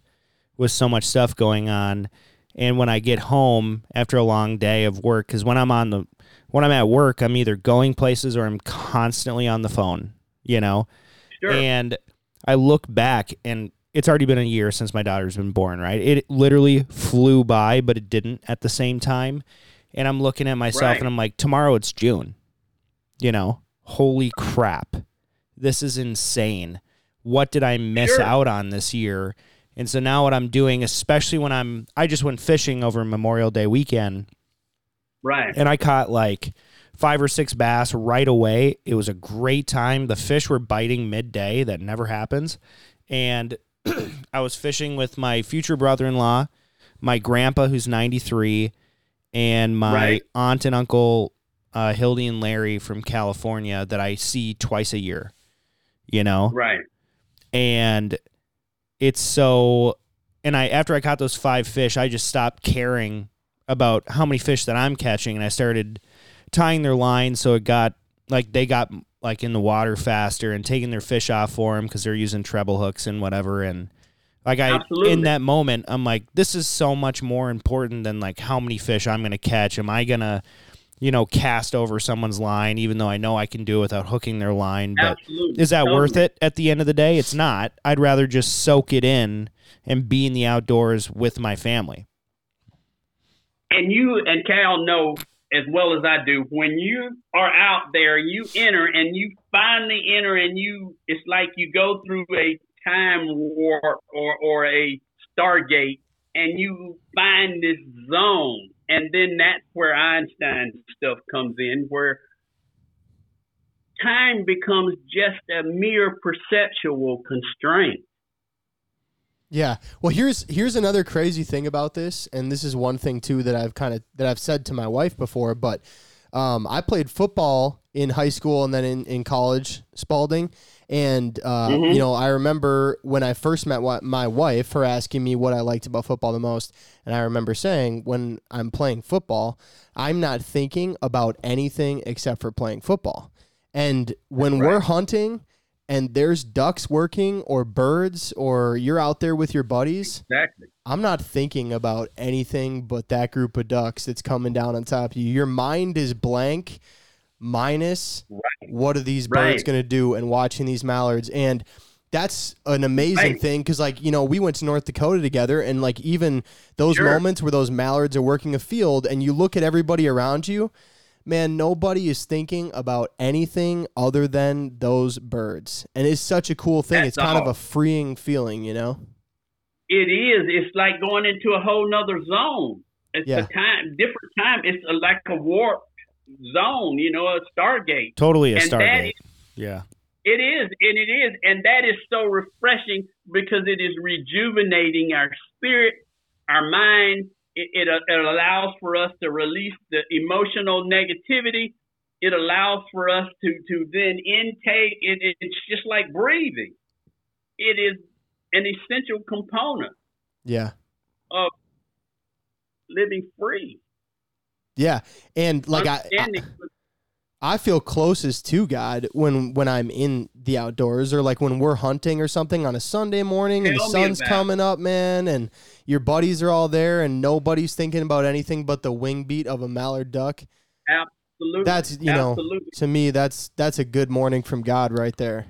with so much stuff going on. And when I get home after a long day of work, because when I'm on the when I'm at work, I'm either going places or I'm constantly on the phone. You know, Sure. and I look back and it's already been a year since my daughter's been born, right? It literally flew by, but it didn't at the same time. And I'm looking at myself Right. and I'm like, tomorrow it's June. You know, holy crap. This is insane. What did I miss Sure. out on this year? And so now what I'm doing, especially when I'm, I just went fishing over Memorial Day weekend right. and I caught like five or six bass right away. It was a great time. The fish were biting midday. That never happens. And I was fishing with my future brother in law, my grandpa, who's 93, and my Right. aunt and uncle, uh, Hildy and Larry from California, that I see twice a year, you know? Right. and it's so and i after i caught those five fish i just stopped caring about how many fish that i'm catching and i started tying their line so it got like they got like in the water faster and taking their fish off for them because they're using treble hooks and whatever and like i Absolutely. in that moment i'm like this is so much more important than like how many fish i'm gonna catch am i gonna you know cast over someone's line even though i know i can do it without hooking their line but Absolutely. is that worth it at the end of the day? It's not. I'd rather just soak it in and be in the outdoors with my family. and you and Cal know as well as I do when you are out there, you enter and you finally enter, and you it's like you go through a time warp or or a stargate, and you find this zone, and then that's where Einstein stuff comes in, where time becomes just a mere perceptual constraint. Yeah. Well, here's here's another crazy thing about this, and this is one thing too that I've kind of that I've said to my wife before. But um, I played football in high school and then in, in college, Spaulding, and uh, Mhm. you know I remember when I first met my wife, her asking me what I liked about football the most, and I remember saying when I'm playing football, I'm not thinking about anything except for playing football. And when Right. we're hunting and there's ducks working or birds or you're out there with your buddies, Exactly. I'm not thinking about anything but that group of ducks that's coming down on top of you. Your mind is blank, minus Right. what are these birds Right. going to do and watching these mallards. And that's an amazing Right. thing because, like, you know, we went to North Dakota together, and like, even those Sure. moments where those mallards are working a field and you look at everybody around you, man, nobody is thinking about anything other than those birds. And it's such a cool thing. That's it's kind of a freeing feeling, you know? It is. It's like going into a whole nother zone. It's Yeah. a time, different time. It's a, like a warped zone, you know, a stargate. Totally a And stargate. is- Yeah. It is, and it is, and that is so refreshing because it is rejuvenating our spirit, our mind. It, it, uh, it allows for us to release the emotional negativity. It allows for us to to then intake. It, it, it's just like breathing. It is an essential component Yeah. of living free. Yeah. And like, I, I I feel closest to God when when I'm in the outdoors or like when we're hunting or something on a Sunday morning and the sun's coming up, man, and your buddies are all there and nobody's thinking about anything but the wing beat of a mallard duck. absolutely. That's you know to me that's that's a good morning from God right there.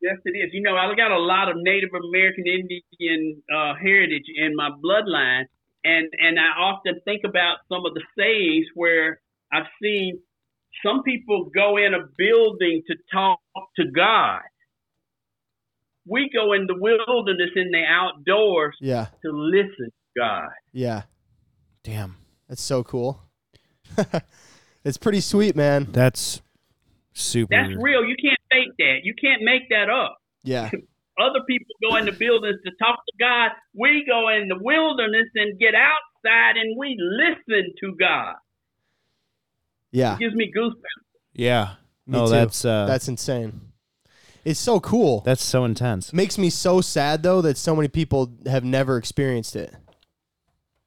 Yes, it is. You know, I got a lot of Native American Indian uh, heritage in my bloodline, and and I often think about some of the sayings where I've seen some people go in a building to talk to God. We go in the wilderness in the outdoors Yeah. to listen to God. Yeah. Damn. That's so cool. it's pretty sweet, man. That's super. That's real. You can't fake that. You can't make that up. Yeah. Other people go in the buildings to talk to God. We go in the wilderness and get outside and we listen to God. Yeah. It gives me goosebumps. Yeah. No, that's uh, That's insane. It's so cool. that's so intense. Makes me so sad though that so many people have never experienced it.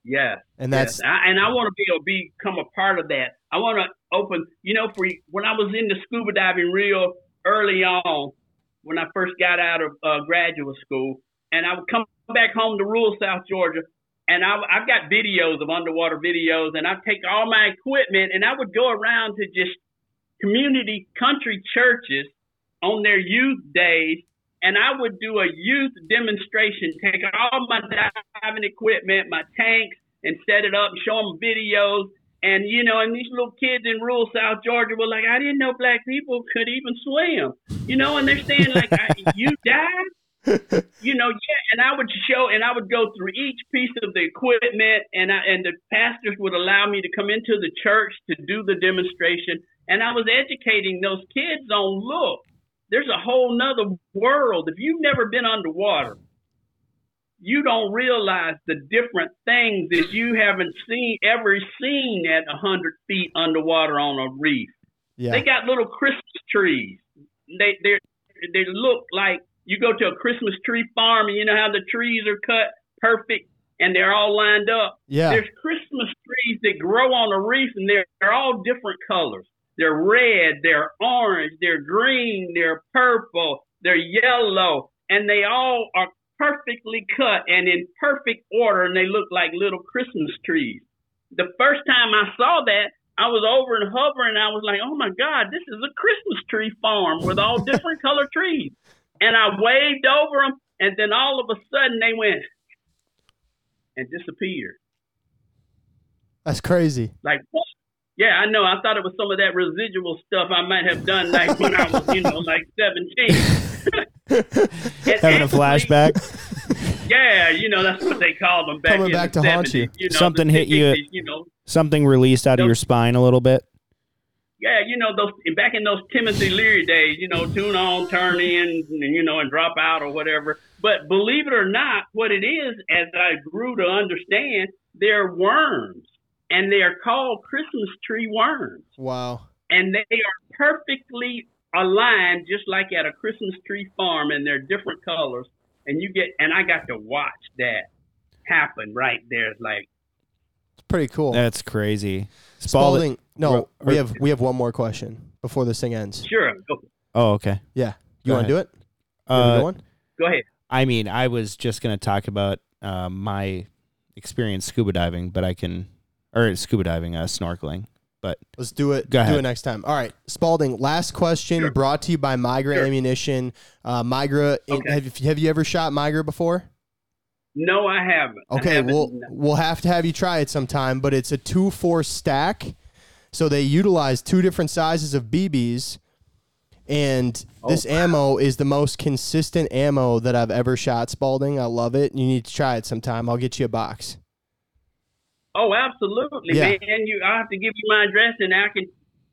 Yeah, And yes. that's I, and I want to be able to become a part of that. I want to open, you know, for when I was into scuba diving real early on, when I first got out of uh, graduate school, and I would come back home to rural South Georgia, and I, I've got videos of underwater videos, and I'd take all my equipment, and I would go around to just community country churches on their youth days, and I would do a youth demonstration, take all my diving equipment, my tanks, and set it up show them videos. And you know, and these little kids in rural South Georgia were like, "I didn't know black people could even swim," you know. And they're saying like, "You died." you know, yeah, and I would show, and I would go through each piece of the equipment, and I, and the pastors would allow me to come into the church to do the demonstration, and I was educating those kids on, look, there's a whole nother world. If you've never been underwater, you don't realize the different things that you haven't seen ever seen at a hundred feet underwater on a reef. yeah. They got little Christmas trees. They they they look like you go to a Christmas tree farm and you know how the trees are cut perfect and they're all lined up. Yeah. There's Christmas trees that grow on a reef and they're they're all different colors. They're red, they're orange, they're green, they're purple, they're yellow, and they all are perfectly cut and in perfect order and they look like little Christmas trees. The first time I saw that, I was over and hovering. I was like, "Oh my God, this is a Christmas tree farm with all different color trees." And I waved over them, and then all of a sudden they went and disappeared. That's crazy. Like, what? Yeah, I know. I thought it was some of that residual stuff I might have done, like when I was, you know, like seventeen. And Having a flashback. Yeah, you know that's what they called them back Coming in back the to haunt 70s, you. you know, Something the hit you- 60s, You know, Something released out of your spine a little bit. yeah, you know those back in those Timothy Leary days, you know, tune on, turn in, and you know, and drop out or whatever. But believe it or not, what it is, as I grew to understand, they're worms, and they are called Christmas tree worms, Wow. and they are perfectly aligned, just like at a Christmas tree farm, and they're different colors. And you get, and I got to watch that happen right there. It's like, It's pretty cool. That's crazy. Spaulding. No, Ro- we have we have one more question before this thing ends. sure, Oh, okay. Yeah. You want to do it? Uh, go go ahead. I mean, I was just going to talk about uh, my experience scuba diving, but I can, or scuba diving, uh, snorkeling. But Let's do it. Go Do it next time. All right, Spaulding. Last question, Sure. brought to you by Migra Sure. Ammunition. Uh, Migra. Okay. Have, you- have you ever shot Migra before? No, I haven't. I Okay, haven't. we'll we'll have to have you try it sometime. But it's a two four stack, so they utilize two different sizes of BBs, and this Oh, ammo is the most consistent ammo that I've ever shot. Spaulding, I love it. You need to try it sometime. I'll get you a box. Oh, absolutely, Yeah. man. You, I have to give you my address, and I can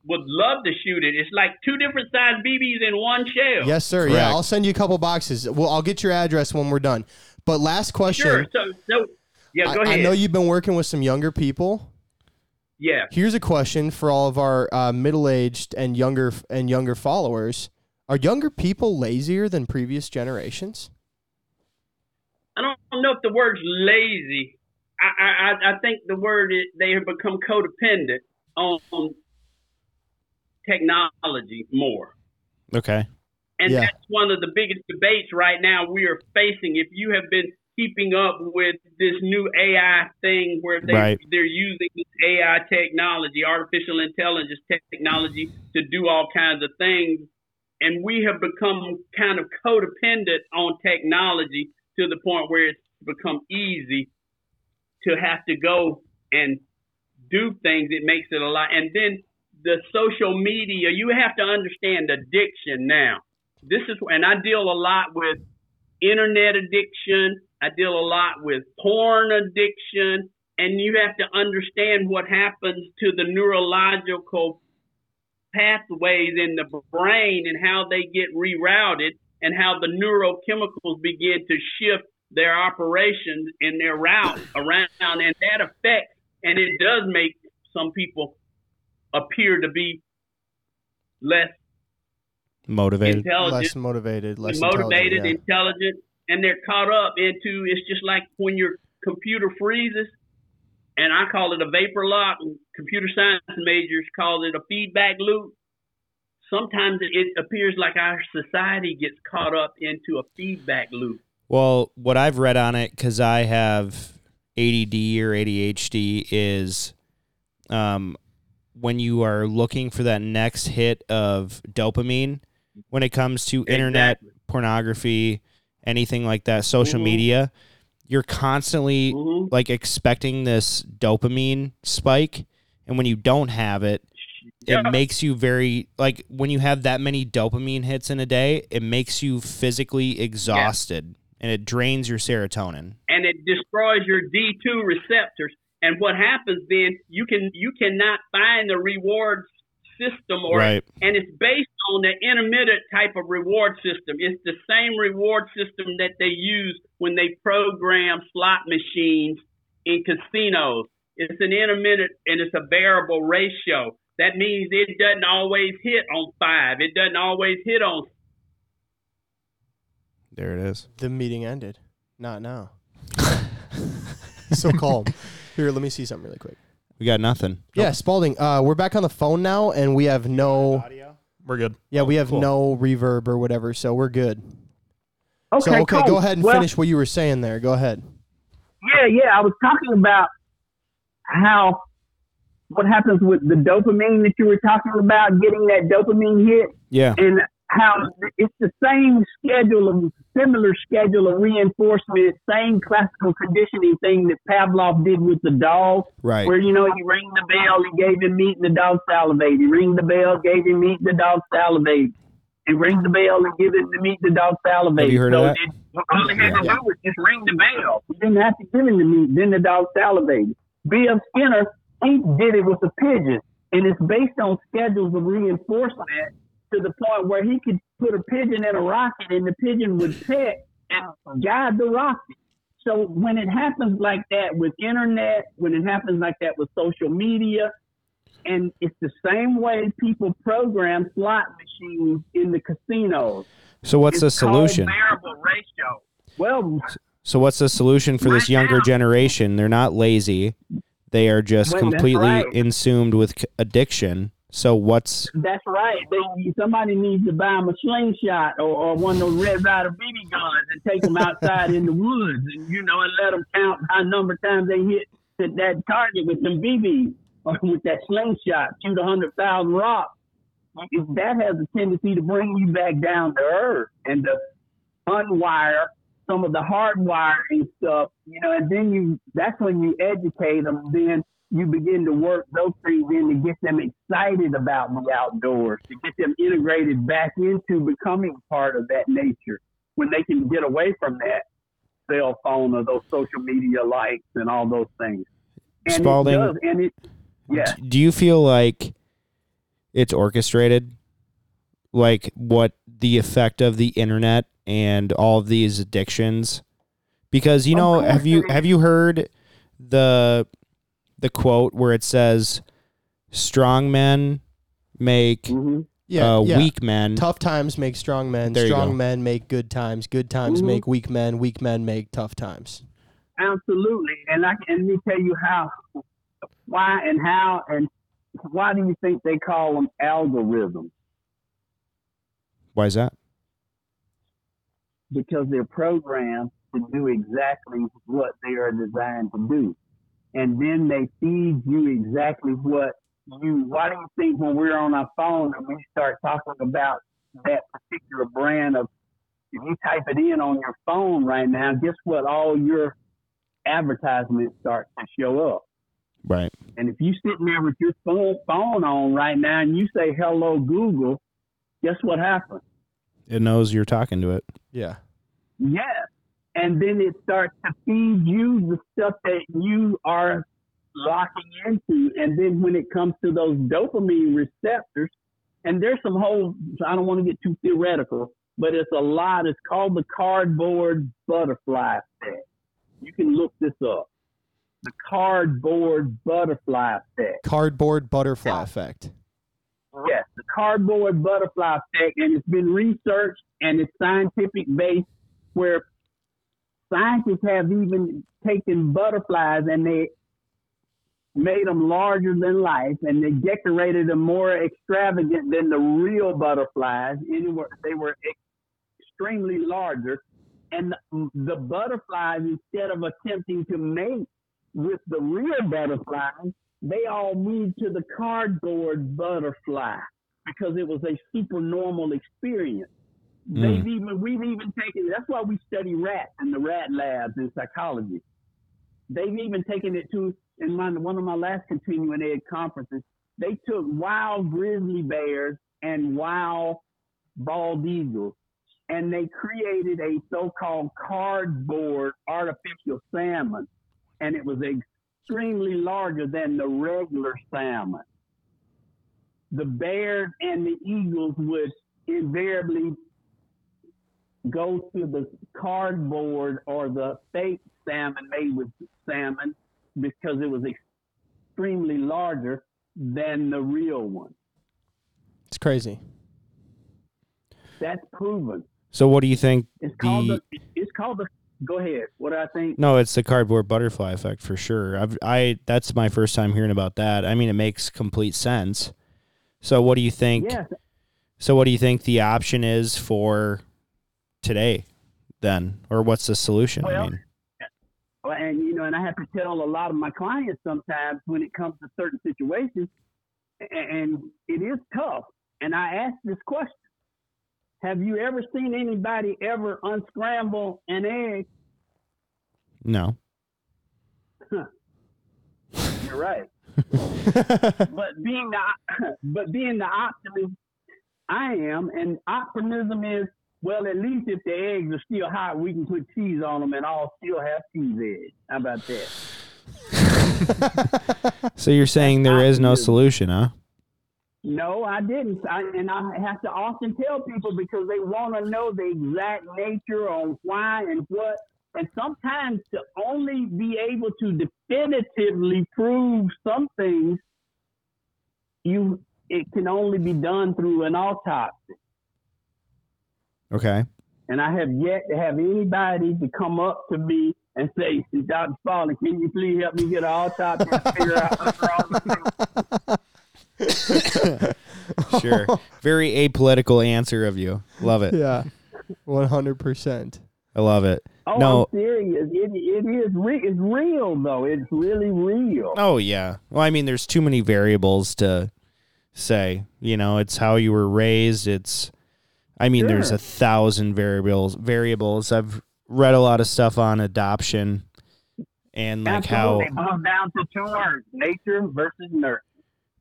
would love to shoot it. It's like two different size BBs in one shell. Yes, sir. Yeah, I'll send you a couple boxes. Well, I'll get your address when we're done. But last question. Sure. So, so yeah, I, go ahead. I know you've been working with some younger people. yeah. Here's a question for all of our uh, middle-aged and younger and younger followers: Are younger people lazier than previous generations? I don't know if the word's lazy. I I, I- I think the word is they have become codependent on, on technology more. okay. And Yeah. that's one of the biggest debates right now we are facing. If you have been keeping up with this new AI thing where they, Right. they're using AI technology, artificial intelligence technology, to do all kinds of things, and we have become kind of codependent on technology to the point where it's become easy to have to go and do things. It makes it a lot. And then the social media, you have to understand addiction now. This is, and I deal a lot with internet addiction. I deal a lot with porn addiction. And you have to understand what happens to the neurological pathways in the brain and how they get rerouted. and how the neurochemicals begin to shift their operations and their route around, and that affects, and it does make some people appear to be less Motivated. intelligent, Less motivated, less motivated, intelligent, intelligent, and they're caught up into. It's just like when your computer freezes, and I call it a vapor lock. And computer science majors call it a feedback loop. Sometimes it, it appears like our society gets caught up into a feedback loop. Well, what I've read on it, because I have ADD or ADHD, is um, when you are looking for that next hit of dopamine, when it comes to internet, pornography, anything like that, social Mhm. media, you're constantly Mhm. like expecting this dopamine spike. And when you don't have it, Yeah. it makes you very like when you have that many dopamine hits in a day, it makes you physically exhausted and it drains your serotonin. and it destroys your D2 receptors. And what happens then, you can you cannot find the reward system or Right. and it's based on the intermittent type of reward system. It's the same reward system that they use when they program slot machines in casinos. It's an intermittent and it's a variable ratio. That means it doesn't always hit on five. It doesn't always hit on There it is. The meeting ended. Not now. so calm. Here, let me see something really quick. We got nothing. Yeah, Spaulding. Uh, we're back on the phone now, and we have no. We're good. Yeah, we have cool. no reverb or whatever, so we're good. Okay, so okay, cool. go ahead and well, finish what you were saying there. Go ahead. Yeah, yeah. I was talking about how what happens with the dopamine that you were talking about, getting that dopamine hit, Yeah. and how it's the same schedule of similar schedule of reinforcement, same classical conditioning thing that Pavlov did with the dog, Right. where you know he rang the bell, he gave him meat, and the dog salivated. He ring the bell, gave him meat, and the dog salivated. He ring the bell and give him the meat, the dog salivated. Have you heard so of that? All he had to do was just ring the bell. He didn't have to give him the meat. Then the dog salivated. B.F. Skinner, he did it with the pigeon, and it's based on schedules of reinforcement to the point where he could put a pigeon in a rocket, and the pigeon would peck and guide the rocket. So when it happens like that with internet, when it happens like that with social media, and it's the same way people program slot machines in the casinos. So what's the It's called solution? Variable ratio. Well, So what's the solution for this younger now- generation? They're not lazy. They are just Well, completely right. consumed with addiction. So what's that's right. They, somebody needs to buy them a slingshot or, or one of those Red Ryder BB guns and take them outside in the woods and you know and let them count how number of times they hit that, that target with them BBs or with that slingshot, shoot a hundred thousand rocks. Mm-hmm. That has a tendency to bring you back down to earth and to unwire some of the hardwiring stuff, you know, and then you that's when you educate them. Then you begin to work those things in to get them excited about the outdoors, to get them integrated back into becoming part of that nature when they can get away from that cell phone or those social media likes and all those things. And Spaulding- it does, and it, yeah. do you feel like it's orchestrated? Like what the effect of the internet and all of these addictions? Because you know, have you have you heard the the quote where it says strong men make hmm Yeah, uh, yeah. weak men Tough times make strong men. There strong men make good times. Good times Mhm. make weak men. Weak men make tough times. Absolutely. And I can let me tell you how, why and how, and why do you think they call them algorithms? Why is that? Because they're programmed to do exactly what they are designed to do. And then they feed you exactly what you, why do you think when we're on our phone and we start talking about that particular brand of, if you type it in on your phone right now, guess what? All your advertisements start to show up. Right. And if you sitting there with your phone, phone on right now and you say hello Google, guess what happens? It knows you're talking to it. Yeah. Yes. And then it starts to feed you the stuff that you are locking into. And then when it comes to those dopamine receptors, and there's some whole, I don't want to get too theoretical, but it's a lot. It's called the cardboard butterfly effect. You can look this up. The cardboard butterfly effect. Cardboard butterfly effect. Yes, the cardboard butterfly effect, and it's been researched and it's scientific based, where scientists have even taken butterflies and they made them larger than life, and they decorated them more extravagant than the real butterflies. Anywhere they were extremely larger, and the, butterflies, instead of attempting to mate with the real butterflies, they all moved to the cardboard butterfly because it was a super normal experience. They've mm. even we've even taken that's why we study rats in the rat labs in psychology. They've even taken it to in my, one of my last continuing ed conferences. They took wild grizzly bears and wild bald eagles, and they created a so-called cardboard artificial salmon, and it was extremely larger than the regular salmon. The bears and the eagles would invariably go to the cardboard or the fake salmon made with salmon because it was extremely larger than the real one. It's crazy. That's proven. So what do you think? It's called The- the, it's called the go ahead. What do I think? No, it's the cardboard butterfly effect for sure. I've I that's my first time hearing about that. I mean, it makes complete sense. So what do you think? Yes, So what do you think the option is for today then? Or what's the solution? I Well, mean, and you know, and I have to tell a lot of my clients sometimes when it comes to certain situations, and it is tough. And I ask this question: Have you ever seen anybody ever unscramble an egg? no. You're right. but being the but being the optimist I am, and optimism is well. At least if the eggs are still hot, we can put cheese on them, and all still have cheese eggs. How about that? So you're saying there is no solution, huh? No, I didn't. I, and I have to often tell people because they want to know the exact nature on why and what. And sometimes to only be able to definitively prove some things, you it can only be done through an autopsy. Okay. And I have yet to have anybody to come up to me and say, Dr. Spaulding, can you please help me get an autopsy and figure out what's wrong with me? Sure. Very apolitical answer of you. Love it. yeah. One hundred percent. I love it. Oh, No. I'm serious. It, it is re- it's real though. It's really real. Oh yeah. Well, I mean, there's too many variables to say. You know, it's how you were raised. It's, I mean, there's a thousand variables. Variables. I've read a lot of stuff on adoption and like how Absolutely. how. Boils down to two words: nature versus nurture.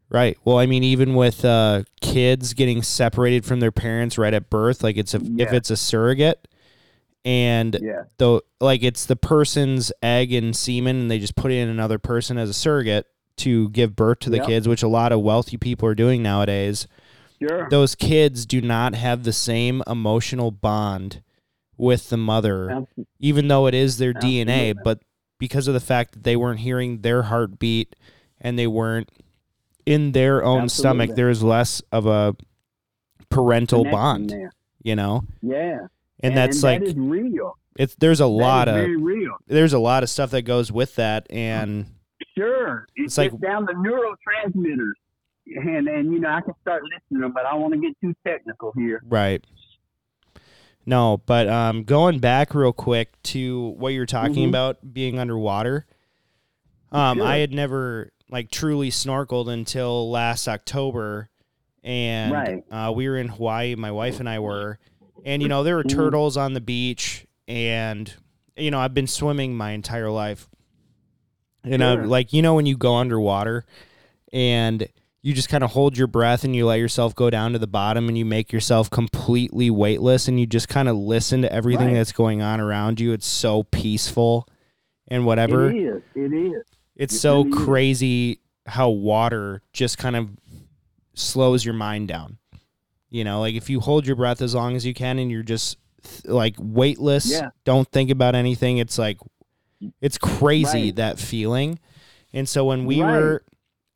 Right. Well, I mean, even with uh, kids getting separated from their parents right at birth, like it's a if it's a surrogate, and Yeah. though like it's the person's egg and semen, and they just put in another person as a surrogate to give birth to the Yep. kids, which a lot of wealthy people are doing nowadays. Sure. Those kids do not have the same emotional bond with the mother, Abs- even though it is their DNA, but because of the fact that they weren't hearing their heartbeat and they weren't in their own stomach, there's less of a parental connection bond, there. you know? Yeah. And, that's like that is real. it's there's a That lot of real. there's a lot of stuff that goes with that and Sure. It It's like- down the neurotransmitters. And and you know I can start listing them, but I don't want to get too technical here. right. No, but um going back real quick to what you're talking Mhm. about being underwater. Um Sure. I had never like truly snorkeled until last October and Right. uh, we were in Hawaii, my wife and I were, and you know there were Mhm. turtles on the beach, and you know I've been swimming my entire life, and Sure. like you know when you go underwater, and you just kind of hold your breath and you let yourself go down to the bottom and you make yourself completely weightless and you just kind of listen to everything Right. that's going on around you. It's so peaceful and whatever It is. It is. it's It so really is. crazy how water just kind of slows your mind down You know, like if you hold your breath as long as you can and you're just th- like weightless, Yeah. don't think about anything. It's like it's crazy Right. that feeling. And so when we Right. were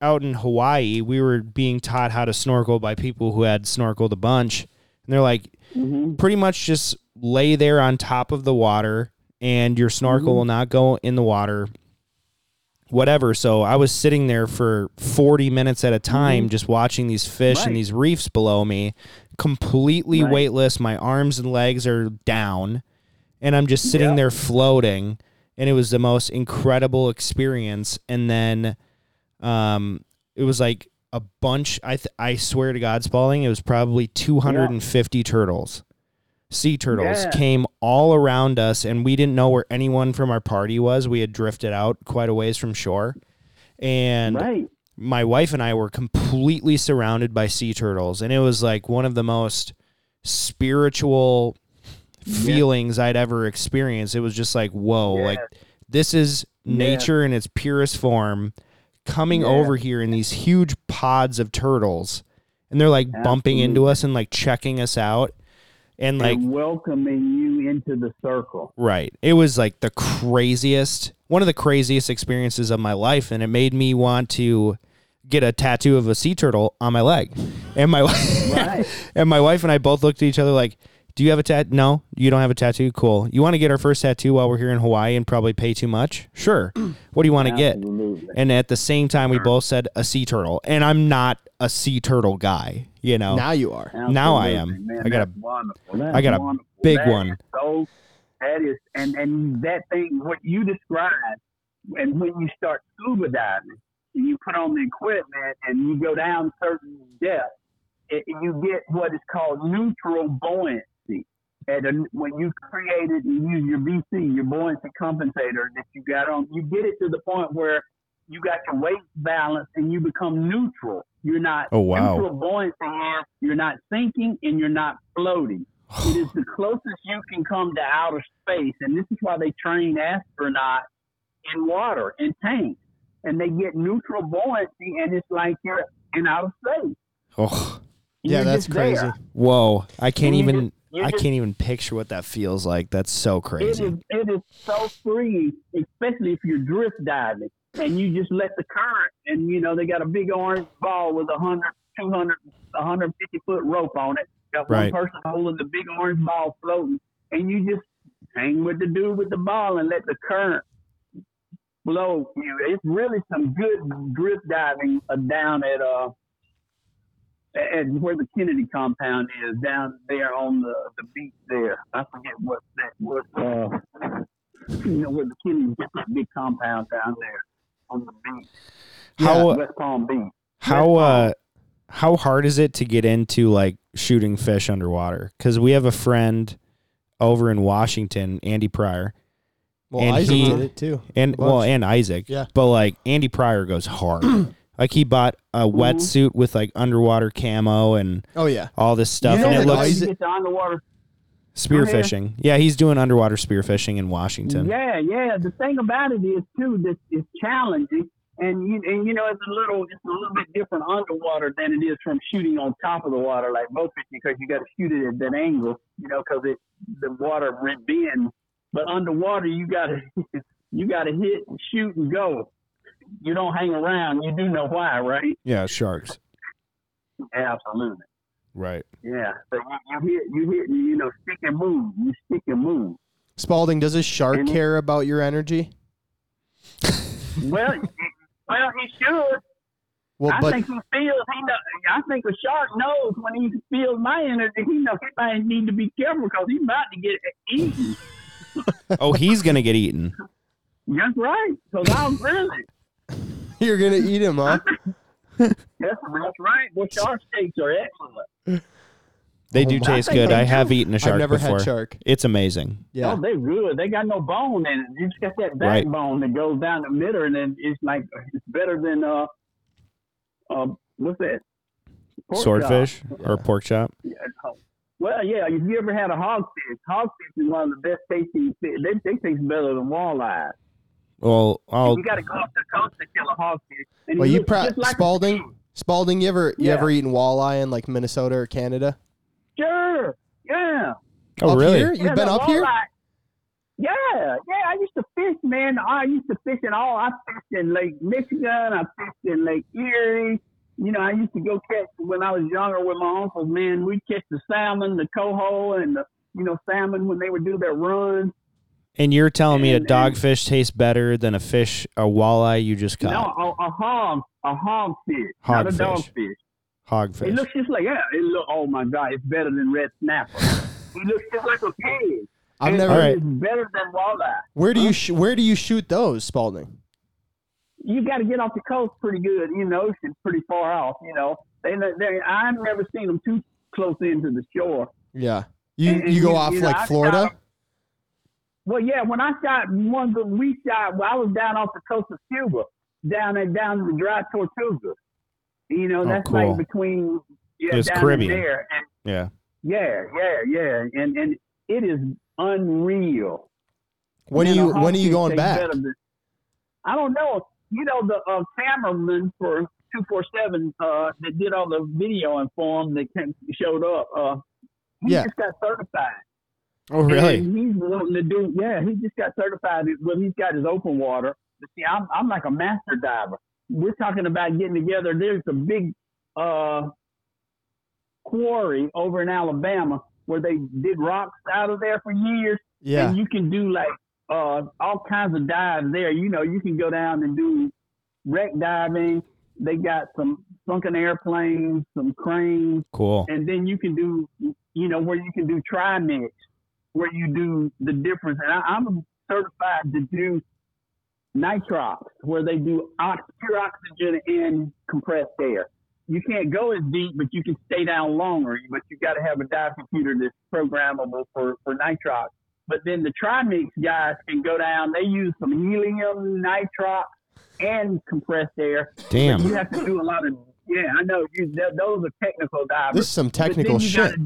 out in Hawaii, we were being taught how to snorkel by people who had snorkeled a bunch. And they're like, hmm pretty much just lay there on top of the water and your snorkel Mm-hmm. will not go in the water whatever so i was sitting there for 40 minutes at a time just watching these fish Mm-hmm. Right. and these reefs below me completely Right. weightless my arms and legs are down and i'm just sitting Yeah. there floating and it was the most incredible experience and then um it was like a bunch i th- i swear to god spaulding it was probably 250 turtles sea turtles Yeah. came all around us and we didn't know where anyone from our party was we had drifted out quite a ways from shore and Right. my wife and I were completely surrounded by sea turtles, and it was like one of the most spiritual feelings I'd ever experienced. It was just like, whoa, Yeah. like this is Yeah. nature in its purest form coming Yeah. over here in these huge pods of turtles, and they're like bumping into us and like checking us out. And like and welcoming you into the circle. Right. It was like the craziest, one of the craziest experiences of my life, and it made me want to get a tattoo of a sea turtle on my leg. And my Right. and my wife and I both looked at each other like, "Do you have a tat? No, you don't have a tattoo. Cool. You want to get our first tattoo while we're here in Hawaii and probably pay too much? Sure. What do you want to get?" And at the same time, we both said a sea turtle, and I'm not a sea turtle guy. You know. Now you are. Now I am. Man, I got a- wonderful. That's I got a wonderful. big That one. is So that is, and and that thing what you described, and when you start scuba diving, and you put on the equipment and you go down certain depths, it, you get what is called neutral buoyancy. And a, when you created and use your BC, your buoyancy compensator that you got on, you get it to the point where you got your weight balance and you become neutral. You're not Oh, wow. neutral buoyancy is you're not sinking and you're not floating. it is the closest you can come to outer space, and this is why they train astronauts in water in tanks, and they get neutral buoyancy, and it's like you're in outer space. Oh, Yeah, that's just there. crazy. whoa! I can't You even. I can't even picture what that feels like. That's so crazy. is it is so free, especially if you're drift diving and you just let the current and you know they got a big orange ball with a 100, 200, 150 foot rope on it. Got one Right. person holding the big orange ball floating, and you just hang with the dude with the ball and let the current blow you. It's really some good drift diving down at uh at where the Kennedy compound is down there on the, the beach there. I forget what that was. Uh, you know where the Kennedy got that big compound down there on the beach, how West Palm Beach. how uh how hard is it to get into like shooting fish underwater? Because we have a friend over in Washington, Andy Pryor, Well, And Isaac he- did it too. and well, and Isaac. Yeah. But like Andy Pryor goes hard. like he bought a mm-hmm. wetsuit with like underwater camo and Oh yeah. all this stuff, you know and it the looks you get the spearfishing. Oh, yeah, he's doing underwater spearfishing in Washington. Yeah, yeah. The thing about it is too that it's challenging, and you and you know it's a little it's a little bit different underwater than it is from shooting on top of the water like boat fishing because you got to shoot it at that angle, you know, because it the water bends. But underwater you got to you got to hit and shoot and go. You don't hang around. You do know why, right? Yeah, sharks. Absolutely. Right. Yeah. So you, you hit you hit you know stick and move. You stick and move. Spaulding, does a shark And it- care about your energy? Well, well, he should. Well, I but think he feels he know. I think a shark knows when he feels my energy. He knows he might need to be careful because he's about to get eaten. Oh, he's gonna get eaten. That's right. So I'm really. you're gonna eat him, huh? That's, that's right. Well, shark steaks are excellent. They Oh do my- taste I good. I have eaten a shark I've never before. had shark. It's amazing. Yeah. Oh, they're good. They got no bone in it. You just got that Right. backbone that goes down the middle, and then it's like it's better than uh, uh, what's that? Pork chop. Swordfish or pork chop. Yeah. Well, yeah. If you ever had a hogfish, hogfish is one of the best tasting fish. They, they taste better than walleye. Well, I'll You got to go up the coast to kill a hogfish. And Well, it you looks pro- just like a Spaulding. pig. Spaulding, you ever you Yeah. ever eaten walleye in like Minnesota or Canada? Sure. Yeah. Oh, up really? Here? You've yeah, been the up here? Yeah, yeah. I used to fish, man. I used to fish in all. I fished in Lake Michigan. I fished in Lake Erie. You know, I used to go catch when I was younger with my uncles. Man, we'd catch the salmon, the coho, and the you know salmon when they would do their runs. And you're telling me a And- and- dogfish tastes better than a fish, a walleye you just No, caught? a, a hog, a hog fish, not a Hogfish. dogfish. It looks just like yeah. It look. Oh my god, it's better than red snapper. it looks just like a pig. I've It- never. All right. It's better than walleye. Where do you sh- where do you shoot those, Spaulding? you got to get off the coast pretty good. You know, it's pretty far off. You know, they, they I've never seen them too close into the shore. Yeah. You And- and you go you- off you know, like I Florida? Well, yeah, when I shot one that we shot, well, I was down off the coast of Cuba, down there, down the dry Tortuga. You know, Oh, that's cool. like between yeah, It's down Caribbean. there. And yeah. yeah, yeah, yeah, and and it is unreal. When are you when are you going back? than- I don't know. You know the uh, cameraman for two four seven uh, that did all the videoing for him that came, showed up. Uh, he Yeah. just got certified. Oh, really? And he's wanting to do. Yeah, he just got certified. Well, he's got his open water. But see, I'm I'm like a master diver. We're talking about getting together. There's a big uh, quarry over in Alabama where they did rocks out of there for years. Yeah. And you can do like uh, all kinds of dives there. You know, you can go down and do wreck diving. They got some sunken airplanes, some cranes, Cool. and then you can do, you know, where you can do trimix, where you do the difference. And I, I'm certified to do nitrox, where they do ox, pure oxygen and compressed air. You can't go as deep, but you can stay down longer. But you got to have a dive computer that's programmable for for nitrox. But then the trimix guys can go down. They use some helium, nitrox, and compressed air. Damn. You have to do a lot of yeah. I know you, th- those are technical divers. This is some technical shit. gotta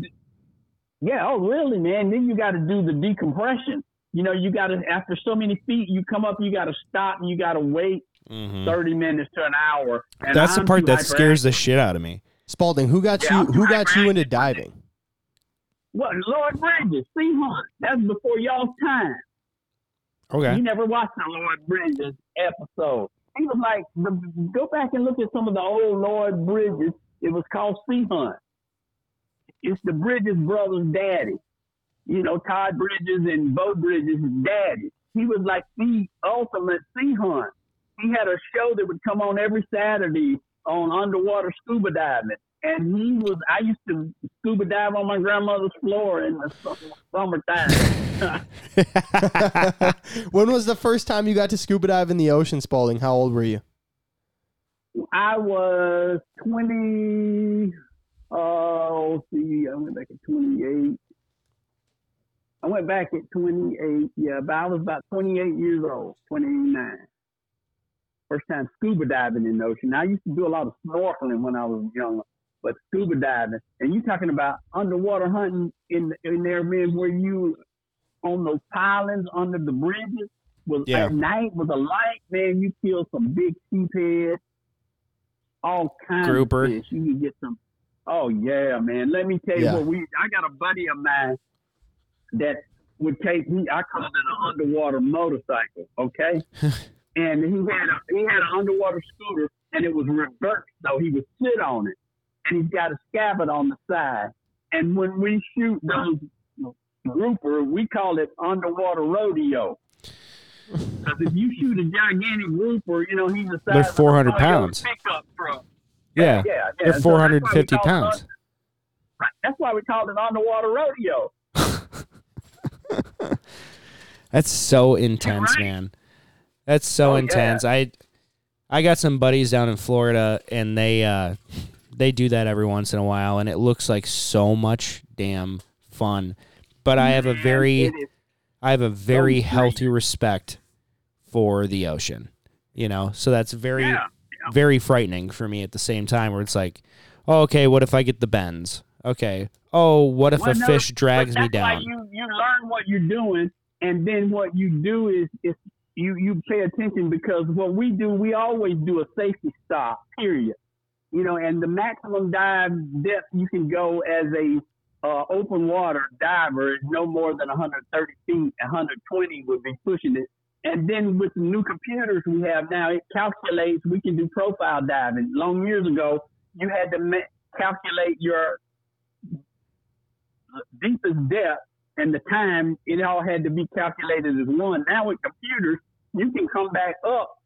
yeah, oh really, man? Then you got to do the decompression. You know, you got to after so many feet, you come up, you got to stop, and you got to wait Mhm. thirty minutes to an hour. And That's the I'm part that scares the shit out of me. Spaulding, who got Yeah, you who got you into diving? What Lloyd Bridges, sea hunt? That's before y'all's time. Okay. You never watched the Lloyd Bridges episode. He was like, the, go back and look at some of the old Lloyd Bridges. It was called Sea Hunt. It's the Bridges brothers' daddy. You know, Todd Bridges and Beau Bridges' daddy. He was like the ultimate sea hunt. He had a show that would come on every Saturday on underwater scuba diving. And he was, I used to scuba dive on my grandmother's floor in the sum- summertime. when was the first time you got to scuba dive in the ocean, Spaulding? How old were you? I was 20, oh, let's see, I went back at 28. I went back at 28, yeah, but I was about 28 years old, 29. First time scuba diving in the ocean. I used to do a lot of snorkeling when I was younger, but scuba diving, and you talking about underwater hunting in in there, man, where you on those pilings under the bridges was Yeah. at night with a light, man, you kill some big sheephead, all kinds Grouper. of fish. You can get some. Oh yeah, man. Let me tell you Yeah. what we. I got a buddy of mine that would take me. I call it an underwater motorcycle. Okay. and he had a he had an underwater scooter, and it was reversed, so he would sit on it, and he's got a scabbard on the side. And when we shoot those grouper, we call it underwater rodeo. Because if you shoot a gigantic grouper, you know he's the size They're a 400 pounds. pickup truck. Yeah. yeah, yeah. They're So 450 why it pounds. right. That's why we call it underwater rodeo. That's so intense, right. man. That's so Oh, yeah. intense. I I got some buddies down in Florida and they uh they do that every once in a while and it looks like so much damn fun. But I have a very I have a very great. healthy respect for the ocean. You know, so that's very Yeah, very frightening for me at the same time where it's like, oh, okay, what if I get the bends? Okay. Oh, what if Well, a no, fish drags me down? You you learn what you're doing, and then what you do is is you you pay attention because what we do, we always do a safety stop. Period. You know, and the maximum dive depth you can go as a uh, open water diver is no more than 130 feet. 120 would be pushing it. And then with the new computers we have now, it calculates. We can do profile diving. Long years ago, you had to ma- calculate your deepest depth and the time. It all had to be calculated as one. Now with computers, you can come back up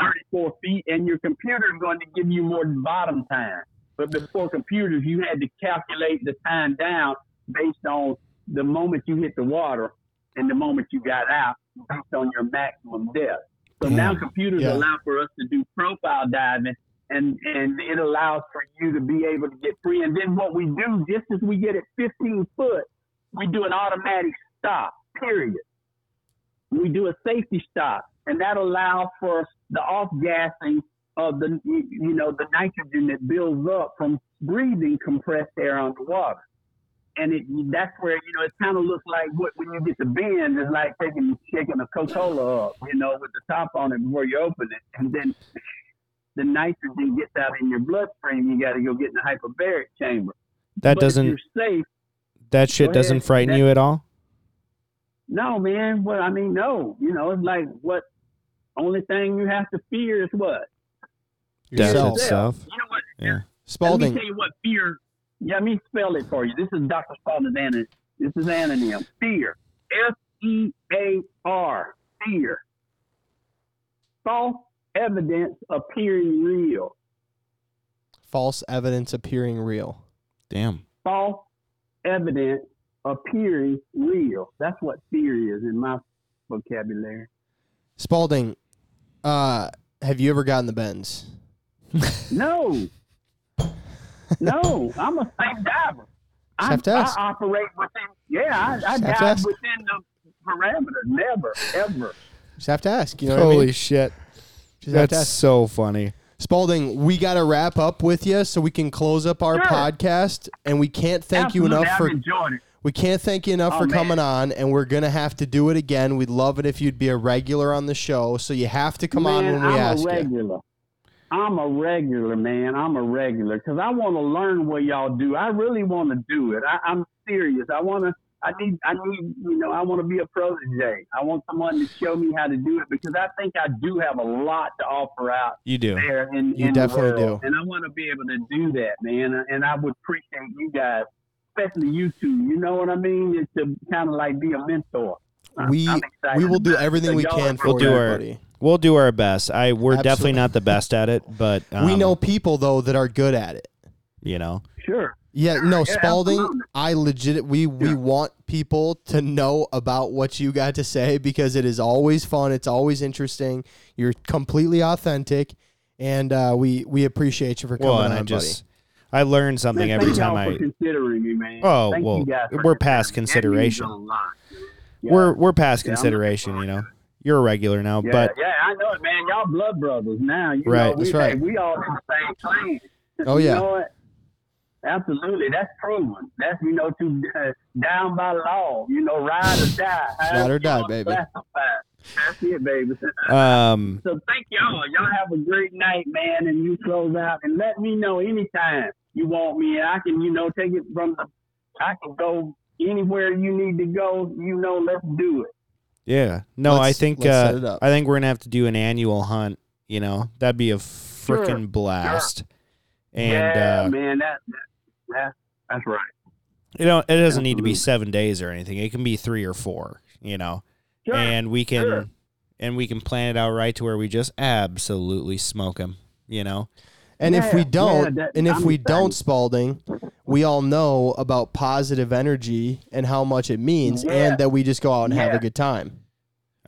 34 feet, and your computer is going to give you more bottom time. But before computers, you had to calculate the time down based on the moment you hit the water and the moment you got out, based on your maximum depth. So now computers Yeah. allow for us to do profile diving, and and it allows for you to be able to get free. And then what we do, just as we get at 15 foot, we do an automatic stop. Period. We do a safety stop, and that allows for the off gassing of the you know the nitrogen that builds up from breathing compressed air underwater. And it that's where you know it kind of looks like what when you get the bend, it's like taking shaking a Coca-Cola up, you know, with the top on it before you open it, and then the nitrogen gets out in your bloodstream. You got to go get in the hyperbaric chamber. That But doesn't you're safe. that shit doesn't ahead. frighten That- you at all? No, man. Well, I mean, no. You know, it's like what. Only thing you have to fear is what. Death Yourself. itself. You know what? Yeah. Let me Spaulding. tell you what fear. Yeah, let me spell it for you. This is Dr. Spaulding's anonym. This is anonym. Fear. F E A R. Fear. False evidence appearing real. False evidence appearing real. Damn. False evidence appearing real. That's what fear is in my vocabulary. Spaulding, uh, have you ever gotten the bends? No. no, I'm a safe diver. I, have to I operate within, yeah, I, I Just have to dive within the parameters. Never, ever. Just have to ask. You know what I Holy mean? shit. Just That's so funny. Spaulding, we got to wrap up with you so we can close up our Sure. podcast. And we can't thank you enough for enjoyed we can't thank you enough Oh, for man. coming on. And we're gonna have to do it again. We'd love it if you'd be a regular on the show. So you have to come on Man, when we I'm ask a you. I'm a regular, man. I'm a regular because I want to learn what y'all do. I really want to do it. I, I'm serious. I want to. I need. I need. You know. I want to be a protege. I want someone to show me how to do it because I think I do have a lot to offer out You do. there in, You in definitely do. And I want to be able to do that, man. And I would appreciate you guys, especially you two. You know what I mean? Is to kind of like be a mentor. We I'm excited we will do everything So we can for We'll do you, our-. We'll do our best. I we're Absolutely. definitely not the best at it, but um, we know people though that are good at it. you know. Sure. Yeah, no, yeah, Spaulding. absolutely. I legit we we Yeah. want people to know about what you got to say because it is always fun. It's always interesting. You're completely authentic, and uh, we we appreciate you for coming Well, and on, I just I learn something Man, every time I considering me, man. Oh, Thank well, you guys we're past considering me. That means consideration. a lot. Yeah. we're we're past Yeah, consideration, you know. You're a regular now, yeah, but yeah, I know it, man. Y'all blood brothers now. You Right, know, we, that's right. hey, we all in the same clan. Oh, You yeah. know? Absolutely, that's proven. That's you know to uh, down by law. You know, ride or die. Ride or You die, know, baby. classified. That's it, baby. um So thank y'all. Y'all have a great night, man, and you close out and let me know anytime you want me. I can, you know, take it from the. I can go anywhere you need to go. You know, let's do it. Yeah. No, I Let's- think let's set uh, up. I think we're gonna have to do an annual hunt, you know. That'd be a Sure, freaking blast. And yeah, uh man, that, that, that that's right. you know, it doesn't need to be Absolutely. seven days or anything. It can be three or four, you know. Sure. and we can sure. and we can plan it out right to where we just absolutely smoke them you know And if we Yeah, don't, yeah, that- and if I'm we excited. don't, Spaulding, we all know about positive energy and how much it means, Yeah. and that we just go out and have a good time.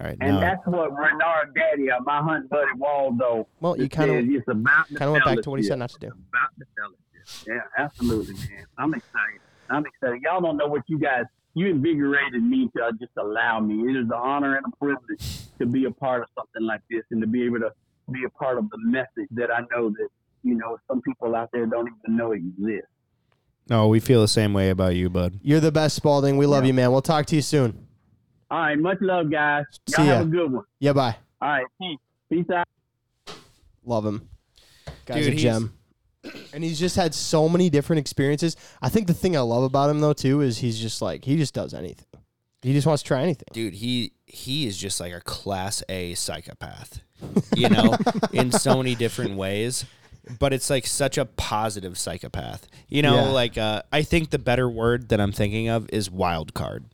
all right And now that's what Renard Daddy, uh, my hunting buddy Waldo, Well, you kind of it's about the kind of went back to what he said fellowship. not to do. about the fellowship. Yeah, absolutely, man. I'm excited. I'm excited. Y'all don't know what you guys. You invigorated me to uh, just allow me. It is an honor and a privilege to be a part of something like this and to be able to be a part of the message that I know that you know some people out there don't even know exists. No we feel the same way about you bud You're the best, Spaulding. We love Yeah. you, man. We'll talk to you soon. All right, much love, guys. Y'all See ya. have a good one. Yeah, bye. All right, peace. Peace out. Love him. Guy's Dude, a he's- gem. and he's just had so many different experiences. I think the thing I love about him though too is he's just like he just does anything. He just wants to try anything. dude he he is just like a class a psychopath you know in so many different ways but it's like such a positive psychopath you know Yeah. like uh, i think the better word that i'm thinking of is wild card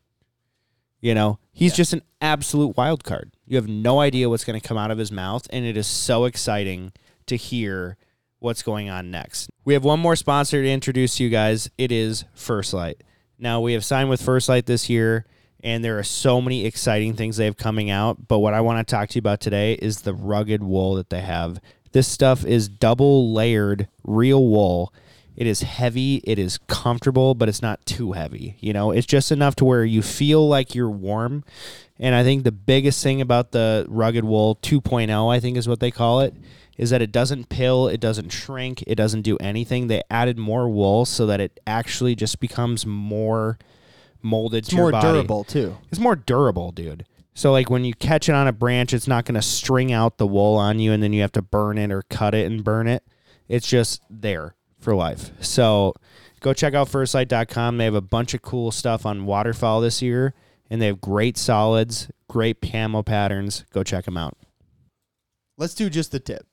you know he's just an absolute wild card you have no idea what's going to come out of his mouth and it is so exciting to hear what's going on next we have one more sponsor to introduce to you guys it is First Lite now we have signed with First Lite this year and there are so many exciting things they have coming out. But what I want to talk to you about today is the rugged wool that they have. This stuff is double layered real wool. It is heavy, it is comfortable, but it's not too heavy. You know, it's just enough to where you feel like you're warm. And I think the biggest thing about the rugged wool 2.0, I think is what they call it, is that it doesn't pill, it doesn't shrink, it doesn't do anything. They added more wool so that it actually just becomes more molded It's to your more durable too. It's more durable, dude. So like when you catch it on a branch, it's not going to string out the wool on you and then you have to burn it or cut it and burn it. It's just there for life. So go check out firstlite.com. They have a bunch of cool stuff on waterfowl this year and they have great solids, great camo patterns. Go check them out. Let's do just the tip.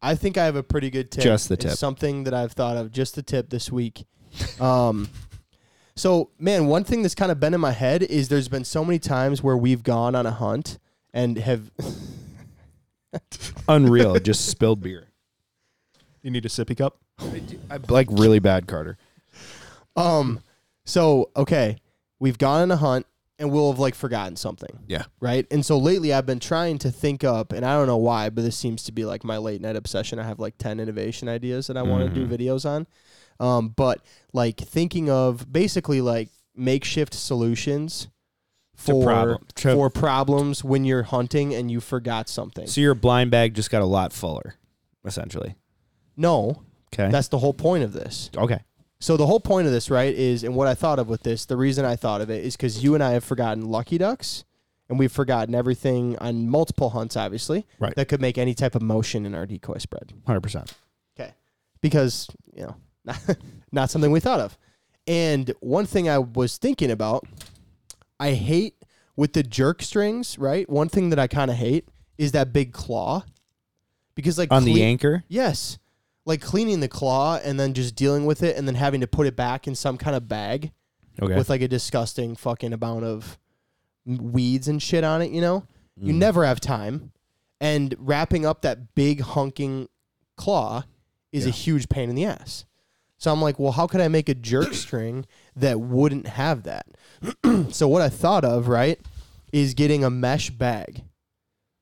I think I have a pretty good tip. Just the It's tip. something that I've thought of just the tip this week. Um, so man, one thing that's kind of been in my head is there's been so many times where we've gone on a hunt and have Unreal. just spilled beer. You need a sippy cup. I like really bad Carter. um so okay, we've gone on a hunt and we'll have like forgotten something. Yeah. Right? And so lately I've been trying to think up and I don't know why, but this seems to be like my late night obsession. I have like 10 innovation ideas that I want to do videos on. Um but like thinking of basically like makeshift solutions for problem- for problems when you're hunting and you forgot something. So your blind bag just got a lot fuller, essentially. no, Okay. that's the whole point of this. okay. So the whole point of this, right, is and what I thought of with this, the reason I thought of it is because you and I have forgotten lucky ducks, and we've forgotten everything on multiple hunts, obviously, Right. that could make any type of motion in our decoy spread. 100%. Okay, because you know, not, not something we thought of. And one thing I was thinking about, I hate with the jerk strings, right? One thing that I kind of hate is that big claw, because like On the anchor? Yes. Like cleaning the claw and then just dealing with it and then having to put it back in some kind of bag Okay. with like a disgusting fucking amount of weeds and shit on it, you know? Mm. You never have time. And wrapping up that big hunking claw is a huge pain in the ass. So I'm like, well, how could I make a jerk string that wouldn't have that? so what I thought of, right, is getting a mesh bag.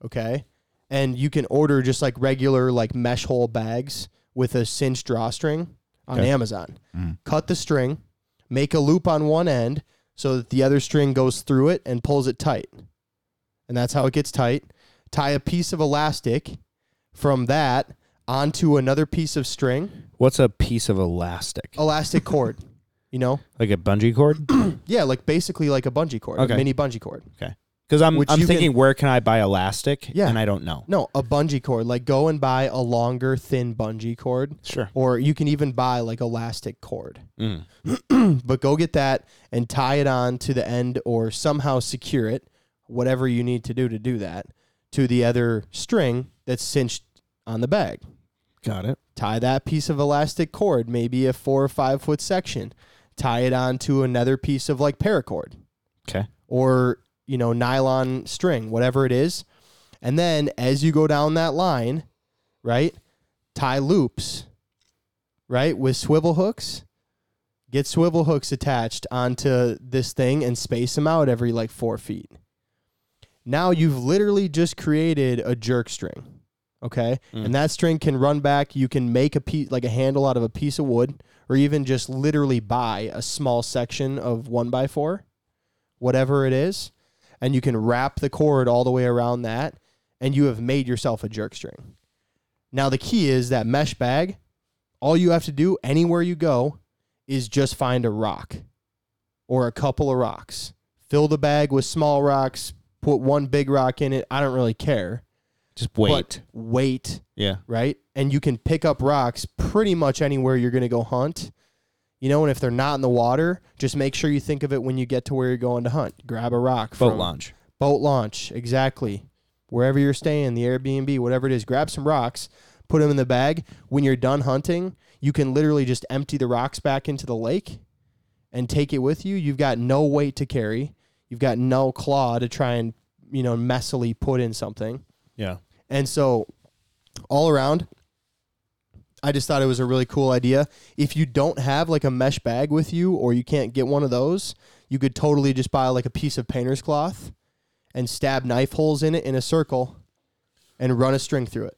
Okay? And you can order just like regular like mesh hole bags with a cinched drawstring on Okay. Amazon. Mm. Cut the string, make a loop on one end so that the other string goes through it and pulls it tight. And that's how it gets tight. Tie a piece of elastic from that onto another piece of string, What's a piece of elastic? elastic cord, you know? Like a bungee cord? Yeah, like basically like a bungee cord, Okay. a mini bungee cord. Okay. Because I'm Which I'm you can- thinking, where can I buy elastic? Yeah. and I don't know. No, a bungee cord. Like go and buy a longer, thin bungee cord, Sure. or you can even buy like elastic cord. Mm. but go get that and tie it on to the end or somehow secure it, whatever you need to do to do that, to the other string that's cinched on the bag. Got it. Tie that piece of elastic cord, maybe a four or five foot section. Tie it onto another piece of like paracord Okay. or, you know, nylon string, whatever it is. And then as you go down that line, right, tie loops, right, with swivel hooks. Get swivel hooks attached onto this thing and space them out every like four feet. Now you've literally just created a jerk string. Okay. Mm. And that string can run back. You can make a piece like a handle out of a piece of wood, or even just literally buy a small section of one by four, whatever it is, and you can wrap the cord all the way around that, and you have made yourself a jerk string. Now the key is that mesh bag, all you have to do anywhere you go is just find a rock or a couple of rocks. Fill the bag with small rocks, put one big rock in it. I don't really care. Just wait. But wait, yeah. right? And you can pick up rocks pretty much anywhere you're going to go hunt. You know, and if they're not in the water, just make sure you think of it when you get to where you're going to hunt. Grab a rock. Boat from- launch. Boat launch, exactly. Wherever you're staying, the Airbnb, whatever it is, grab some rocks, put them in the bag. When you're done hunting, you can literally just empty the rocks back into the lake and take it with you. You've got no weight to carry. You've got no claw to try and, you know, messily put in something. Yeah. And so, all around, I just thought it was a really cool idea. If you don't have like a mesh bag with you or you can't get one of those, you could totally just buy like a piece of painter's cloth and stab knife holes in it in a circle and run a string through it.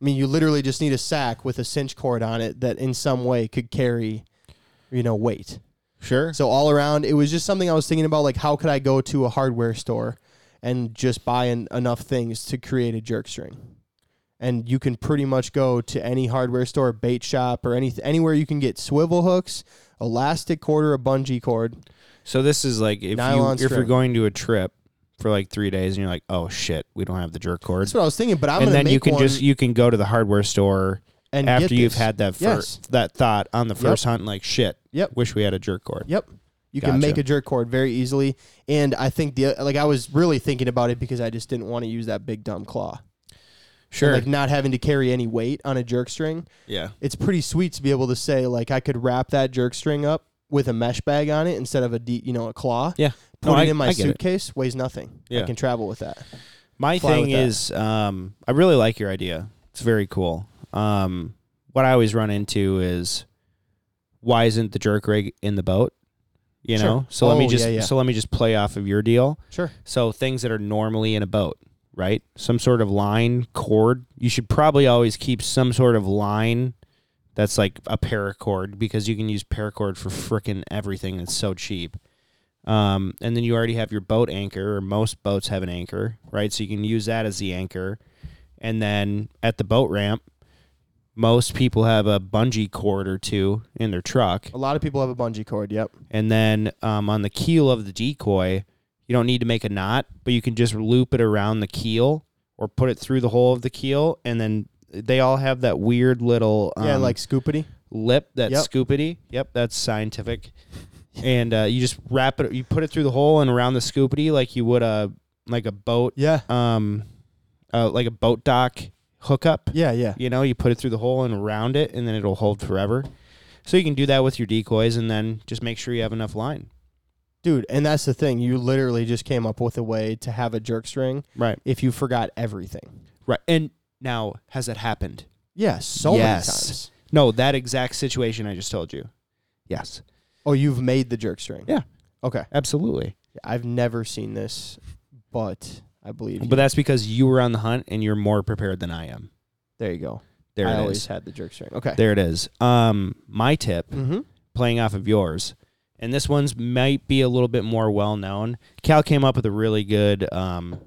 I mean, you literally just need a sack with a cinch cord on it that in some way could carry, you know, weight. Sure. So all around, it was just something I was thinking about. Like, how could I go to a hardware store and just buy en- enough things to create a jerk string? And you can pretty much go to any hardware store, bait shop, or any anywhere you can get swivel hooks, elastic cord, or a bungee cord. So this is like if Nylon you if you're going to a trip for like three days and you're like, oh shit, we don't have the jerk cord. That's what I was thinking. But I'm and then you can just you can go to the hardware store and after you've this. had that Yes. first that thought on the first hunt, like shit. Yep. Wish we had a jerk cord. Yep. You can make a jerk cord very easily, and I think the like I was really thinking about it because I just didn't want to use that big dumb claw. Sure. like not having to carry any weight on a jerk string. yeah. it's pretty sweet to be able to say like I could wrap that jerk string up with a mesh bag on it instead of a de- you know a claw. Yeah. Put No, it I- in my I get it. suitcase, weighs nothing. Yeah. I can travel with that. My fly thing with that. is, um, I really like your idea. It's very cool. Um, what I always run into is why isn't the jerk rig in the boat? You Sure. know, so let me Oh, just yeah, yeah. so let me just play off of your deal. Sure. So things that are normally in a boat, right? Some sort of line, cord. You should probably always keep some sort of line that's like a paracord because you can use paracord for frickin' everything. It's so cheap. Um, and then you already have your boat anchor, or most boats have an anchor, right? So you can use that as the anchor. And then at the boat ramp, most people have a bungee cord or two in their truck. A lot of people have a bungee cord. Yep. And then um, on the keel of the decoy, you don't need to make a knot, but you can just loop it around the keel or put it through the hole of the keel. And then they all have that weird little um, yeah, like scoopity. lip that's Yep. scoopity. Yep, that's scientific. and uh, you just wrap it, you put it through the hole and around the scoopity like you would a like a boat, Yeah. um, uh, like a boat dock hookup. Yeah. Yeah. You know, you put it through the hole and round it, and then it'll hold forever. So you can do that with your decoys, and then just make sure you have enough line. Dude, and that's the thing. You literally just came up with a way to have a jerk string Right. if you forgot everything. Right. And now, has that happened? Yeah, so many Yes. times. No, that exact situation I just told you. Yes. Oh, you've made the jerk string. Yeah. Okay. Absolutely. I've never seen this, but I believe. But you. that's because you were on the hunt and you're more prepared than I am. there you go. There it is. I it always is. had the jerk string. Okay. There it is. Um, my tip, Mm-hmm. playing off of yours, and this one's might be a little bit more well known. Cal came up with a really good, um,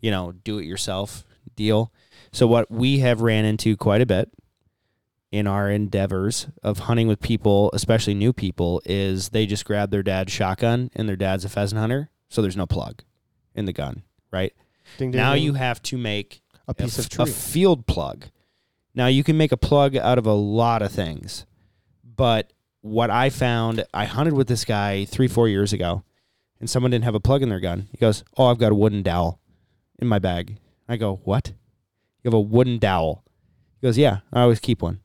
you know, do it yourself deal. So what we have ran into quite a bit in our endeavors of hunting with people, especially new people, is they just grab their dad's shotgun and their dad's a pheasant hunter, so there's no plug in the gun, right? Ding, ding, now ding. you have to make a piece a, of tree. a field plug. Now you can make a plug out of a lot of things, but what I found, I hunted with this guy three, four years ago, and someone didn't have a plug in their gun. He goes, "Oh, I've got a wooden dowel in my bag." I go, "What? You have a wooden dowel?" He goes, "Yeah, I always keep one."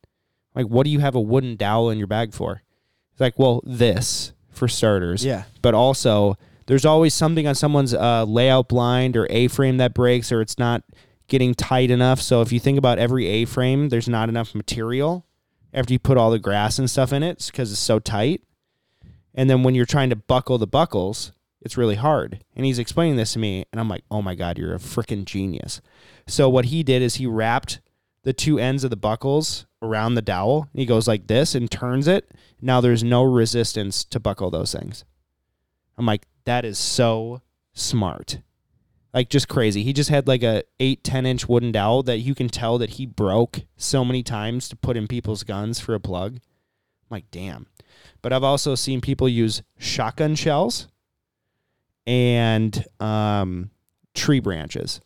I'm like, what do you have a wooden dowel in your bag for? He's like, "Well, this for starters." yeah. but also there's always something on someone's uh, layout blind or A-frame that breaks or it's not getting tight enough. So if you think about every A-frame, there's not enough material after you put all the grass and stuff in it because it's so tight. And then when you're trying to buckle the buckles, it's really hard. And he's explaining this to me, and I'm like, oh my God, you're a freaking genius. So what he did is he wrapped the two ends of the buckles around the dowel. He goes like this and turns it. Now there's no resistance to buckle those things. I'm like, that is so smart. Like just crazy. He just had like a 8, 10 inch wooden dowel that you can tell that he broke so many times to put in people's guns for a plug. I'm like, damn. But I've also seen people use shotgun shells and um, tree branches.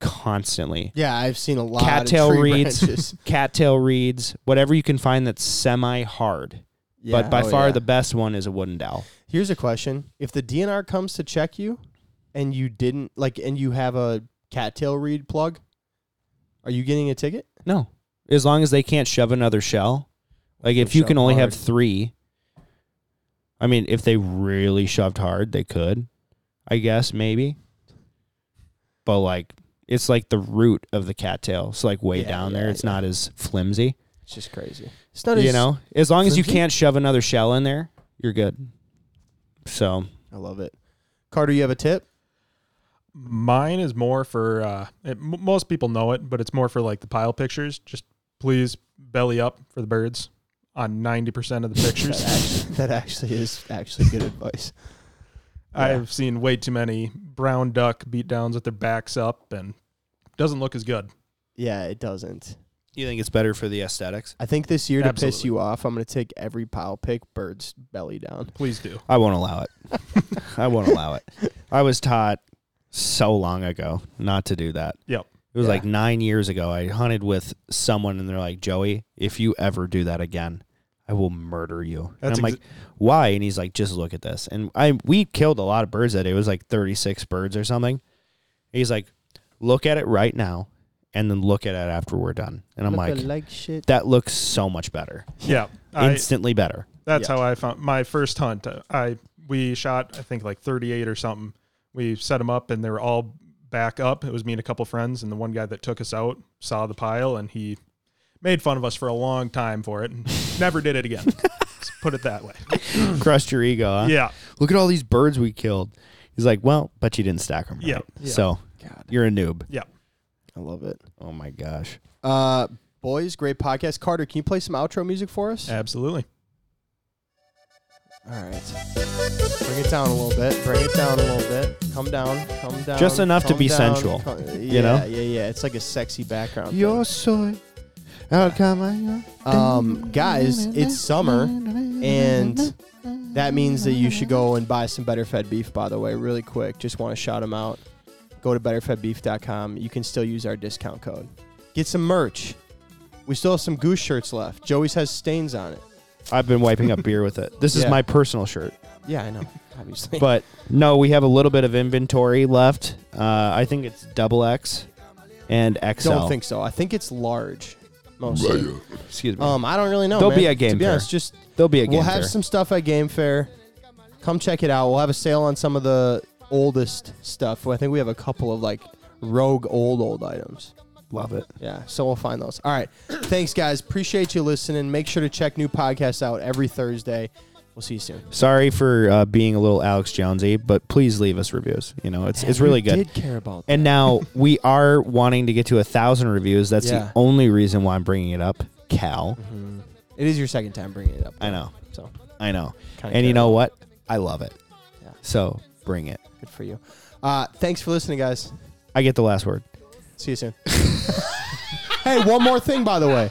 constantly. Yeah, I've seen a lot Cattail of tree reeds, cattail reeds, whatever you can find that's semi hard. Yeah, but by oh, far yeah. the best one is a wooden dowel. Here's a question: If the DNR comes to check you, and you didn't like, and you have a cattail reed plug, are you getting a ticket? No, as long as they can't shove another shell. Like if you can shove only have three. I mean, if they really shoved hard, they could. I guess maybe. But like, it's like the root of the cattail. So like way Yeah, down yeah, there, it's yeah. not as flimsy. It's just crazy. It's not as you as- know, as long as you can't shove another shell in there, you're good. So I love it. Carter, you have a tip? Mine is more for uh, it, m- most people know it, but it's more for like the pile pictures. Just please belly up for the birds on ninety percent of the That pictures. actually, that actually is actually good advice. Yeah. I've seen way too many brown duck beat downs with their backs up, and doesn't look as good. Yeah, it doesn't. You think it's better for the aesthetics? I think this year to piss Absolutely. you off, I'm going to take every pile pick bird's belly down. Please do. I won't allow it. I won't allow it. I was taught so long ago not to do that. Yep. It was Yeah. like nine years ago. I hunted with someone, and they're like, "Joey, if you ever do that again, I will murder you." and I'm exa- like, "Why?" And he's like, "Just look at this." And I we killed a lot of birds that day. It was like 36 birds or something. He's like, "Look at it right now, and then look at it after we're done." And I'm Look like, like shit. "That looks so much better, Yeah, I, instantly better." that's Yeah. how I found my first hunt. uh, I we shot I think like thirty eight or something. We set them up, and they were all back up. It was me and a couple friends, and the one guy that took us out saw the pile, and he made fun of us for a long time for it, and never did it again. Let's put it that way. Crushed your ego, huh? Yeah, Look at all these birds we killed. He's like, "Well, but you didn't stack them right." Yeah. Yeah. So God, you're a noob. I love it. Oh my gosh. Uh, boys, great podcast. Carter, can you play some outro music for us? absolutely. All right. Bring it down a little bit. Bring it down a little bit. Come down. Come down. Just enough to be down, sensual, come- you know? Yeah, yeah, yeah. It's like a sexy background. thing. soy. Um, Um, guys, it's summer, and that means that you should go and buy some Better Fed beef. By the way, really quick, just want to shout them out. Go to betterfedbeef.com. You can still use our discount code. Get some merch. We still have some goose shirts left. Joey's has stains on it. I've been wiping up beer with it. This is Yeah. my personal shirt. Yeah, I know. Obviously, But no, we have a little bit of inventory left. Uh, I think it's double X and XL. don't think so. I think it's large, mostly. Excuse me. Um, I don't really know. There'll man. be a game To be fair. honest, just There'll be a game we'll have fair. some stuff at Game Fair. Come check it out. We'll have a sale on some of the oldest stuff. I think we have a couple of like rogue old old items. Love it. Yeah, so we'll find those. All right. Thanks, guys. Appreciate you listening. Make sure to check new podcasts out every Thursday. We'll see you soon. Sorry for uh, being a little Alex Jonesy, but please leave us reviews. You know, it's it's really good. Did care about And now we are wanting to get to a thousand reviews. That's Yeah. the only reason why I'm bringing it up, Cal. Mhm. It is your second time bringing it up. I know, So I know. kinda And you know what? I love it. Yeah. So bring it. For you. Uh, thanks for listening, guys. I get the last word. See you soon. hey, one more thing, by the way.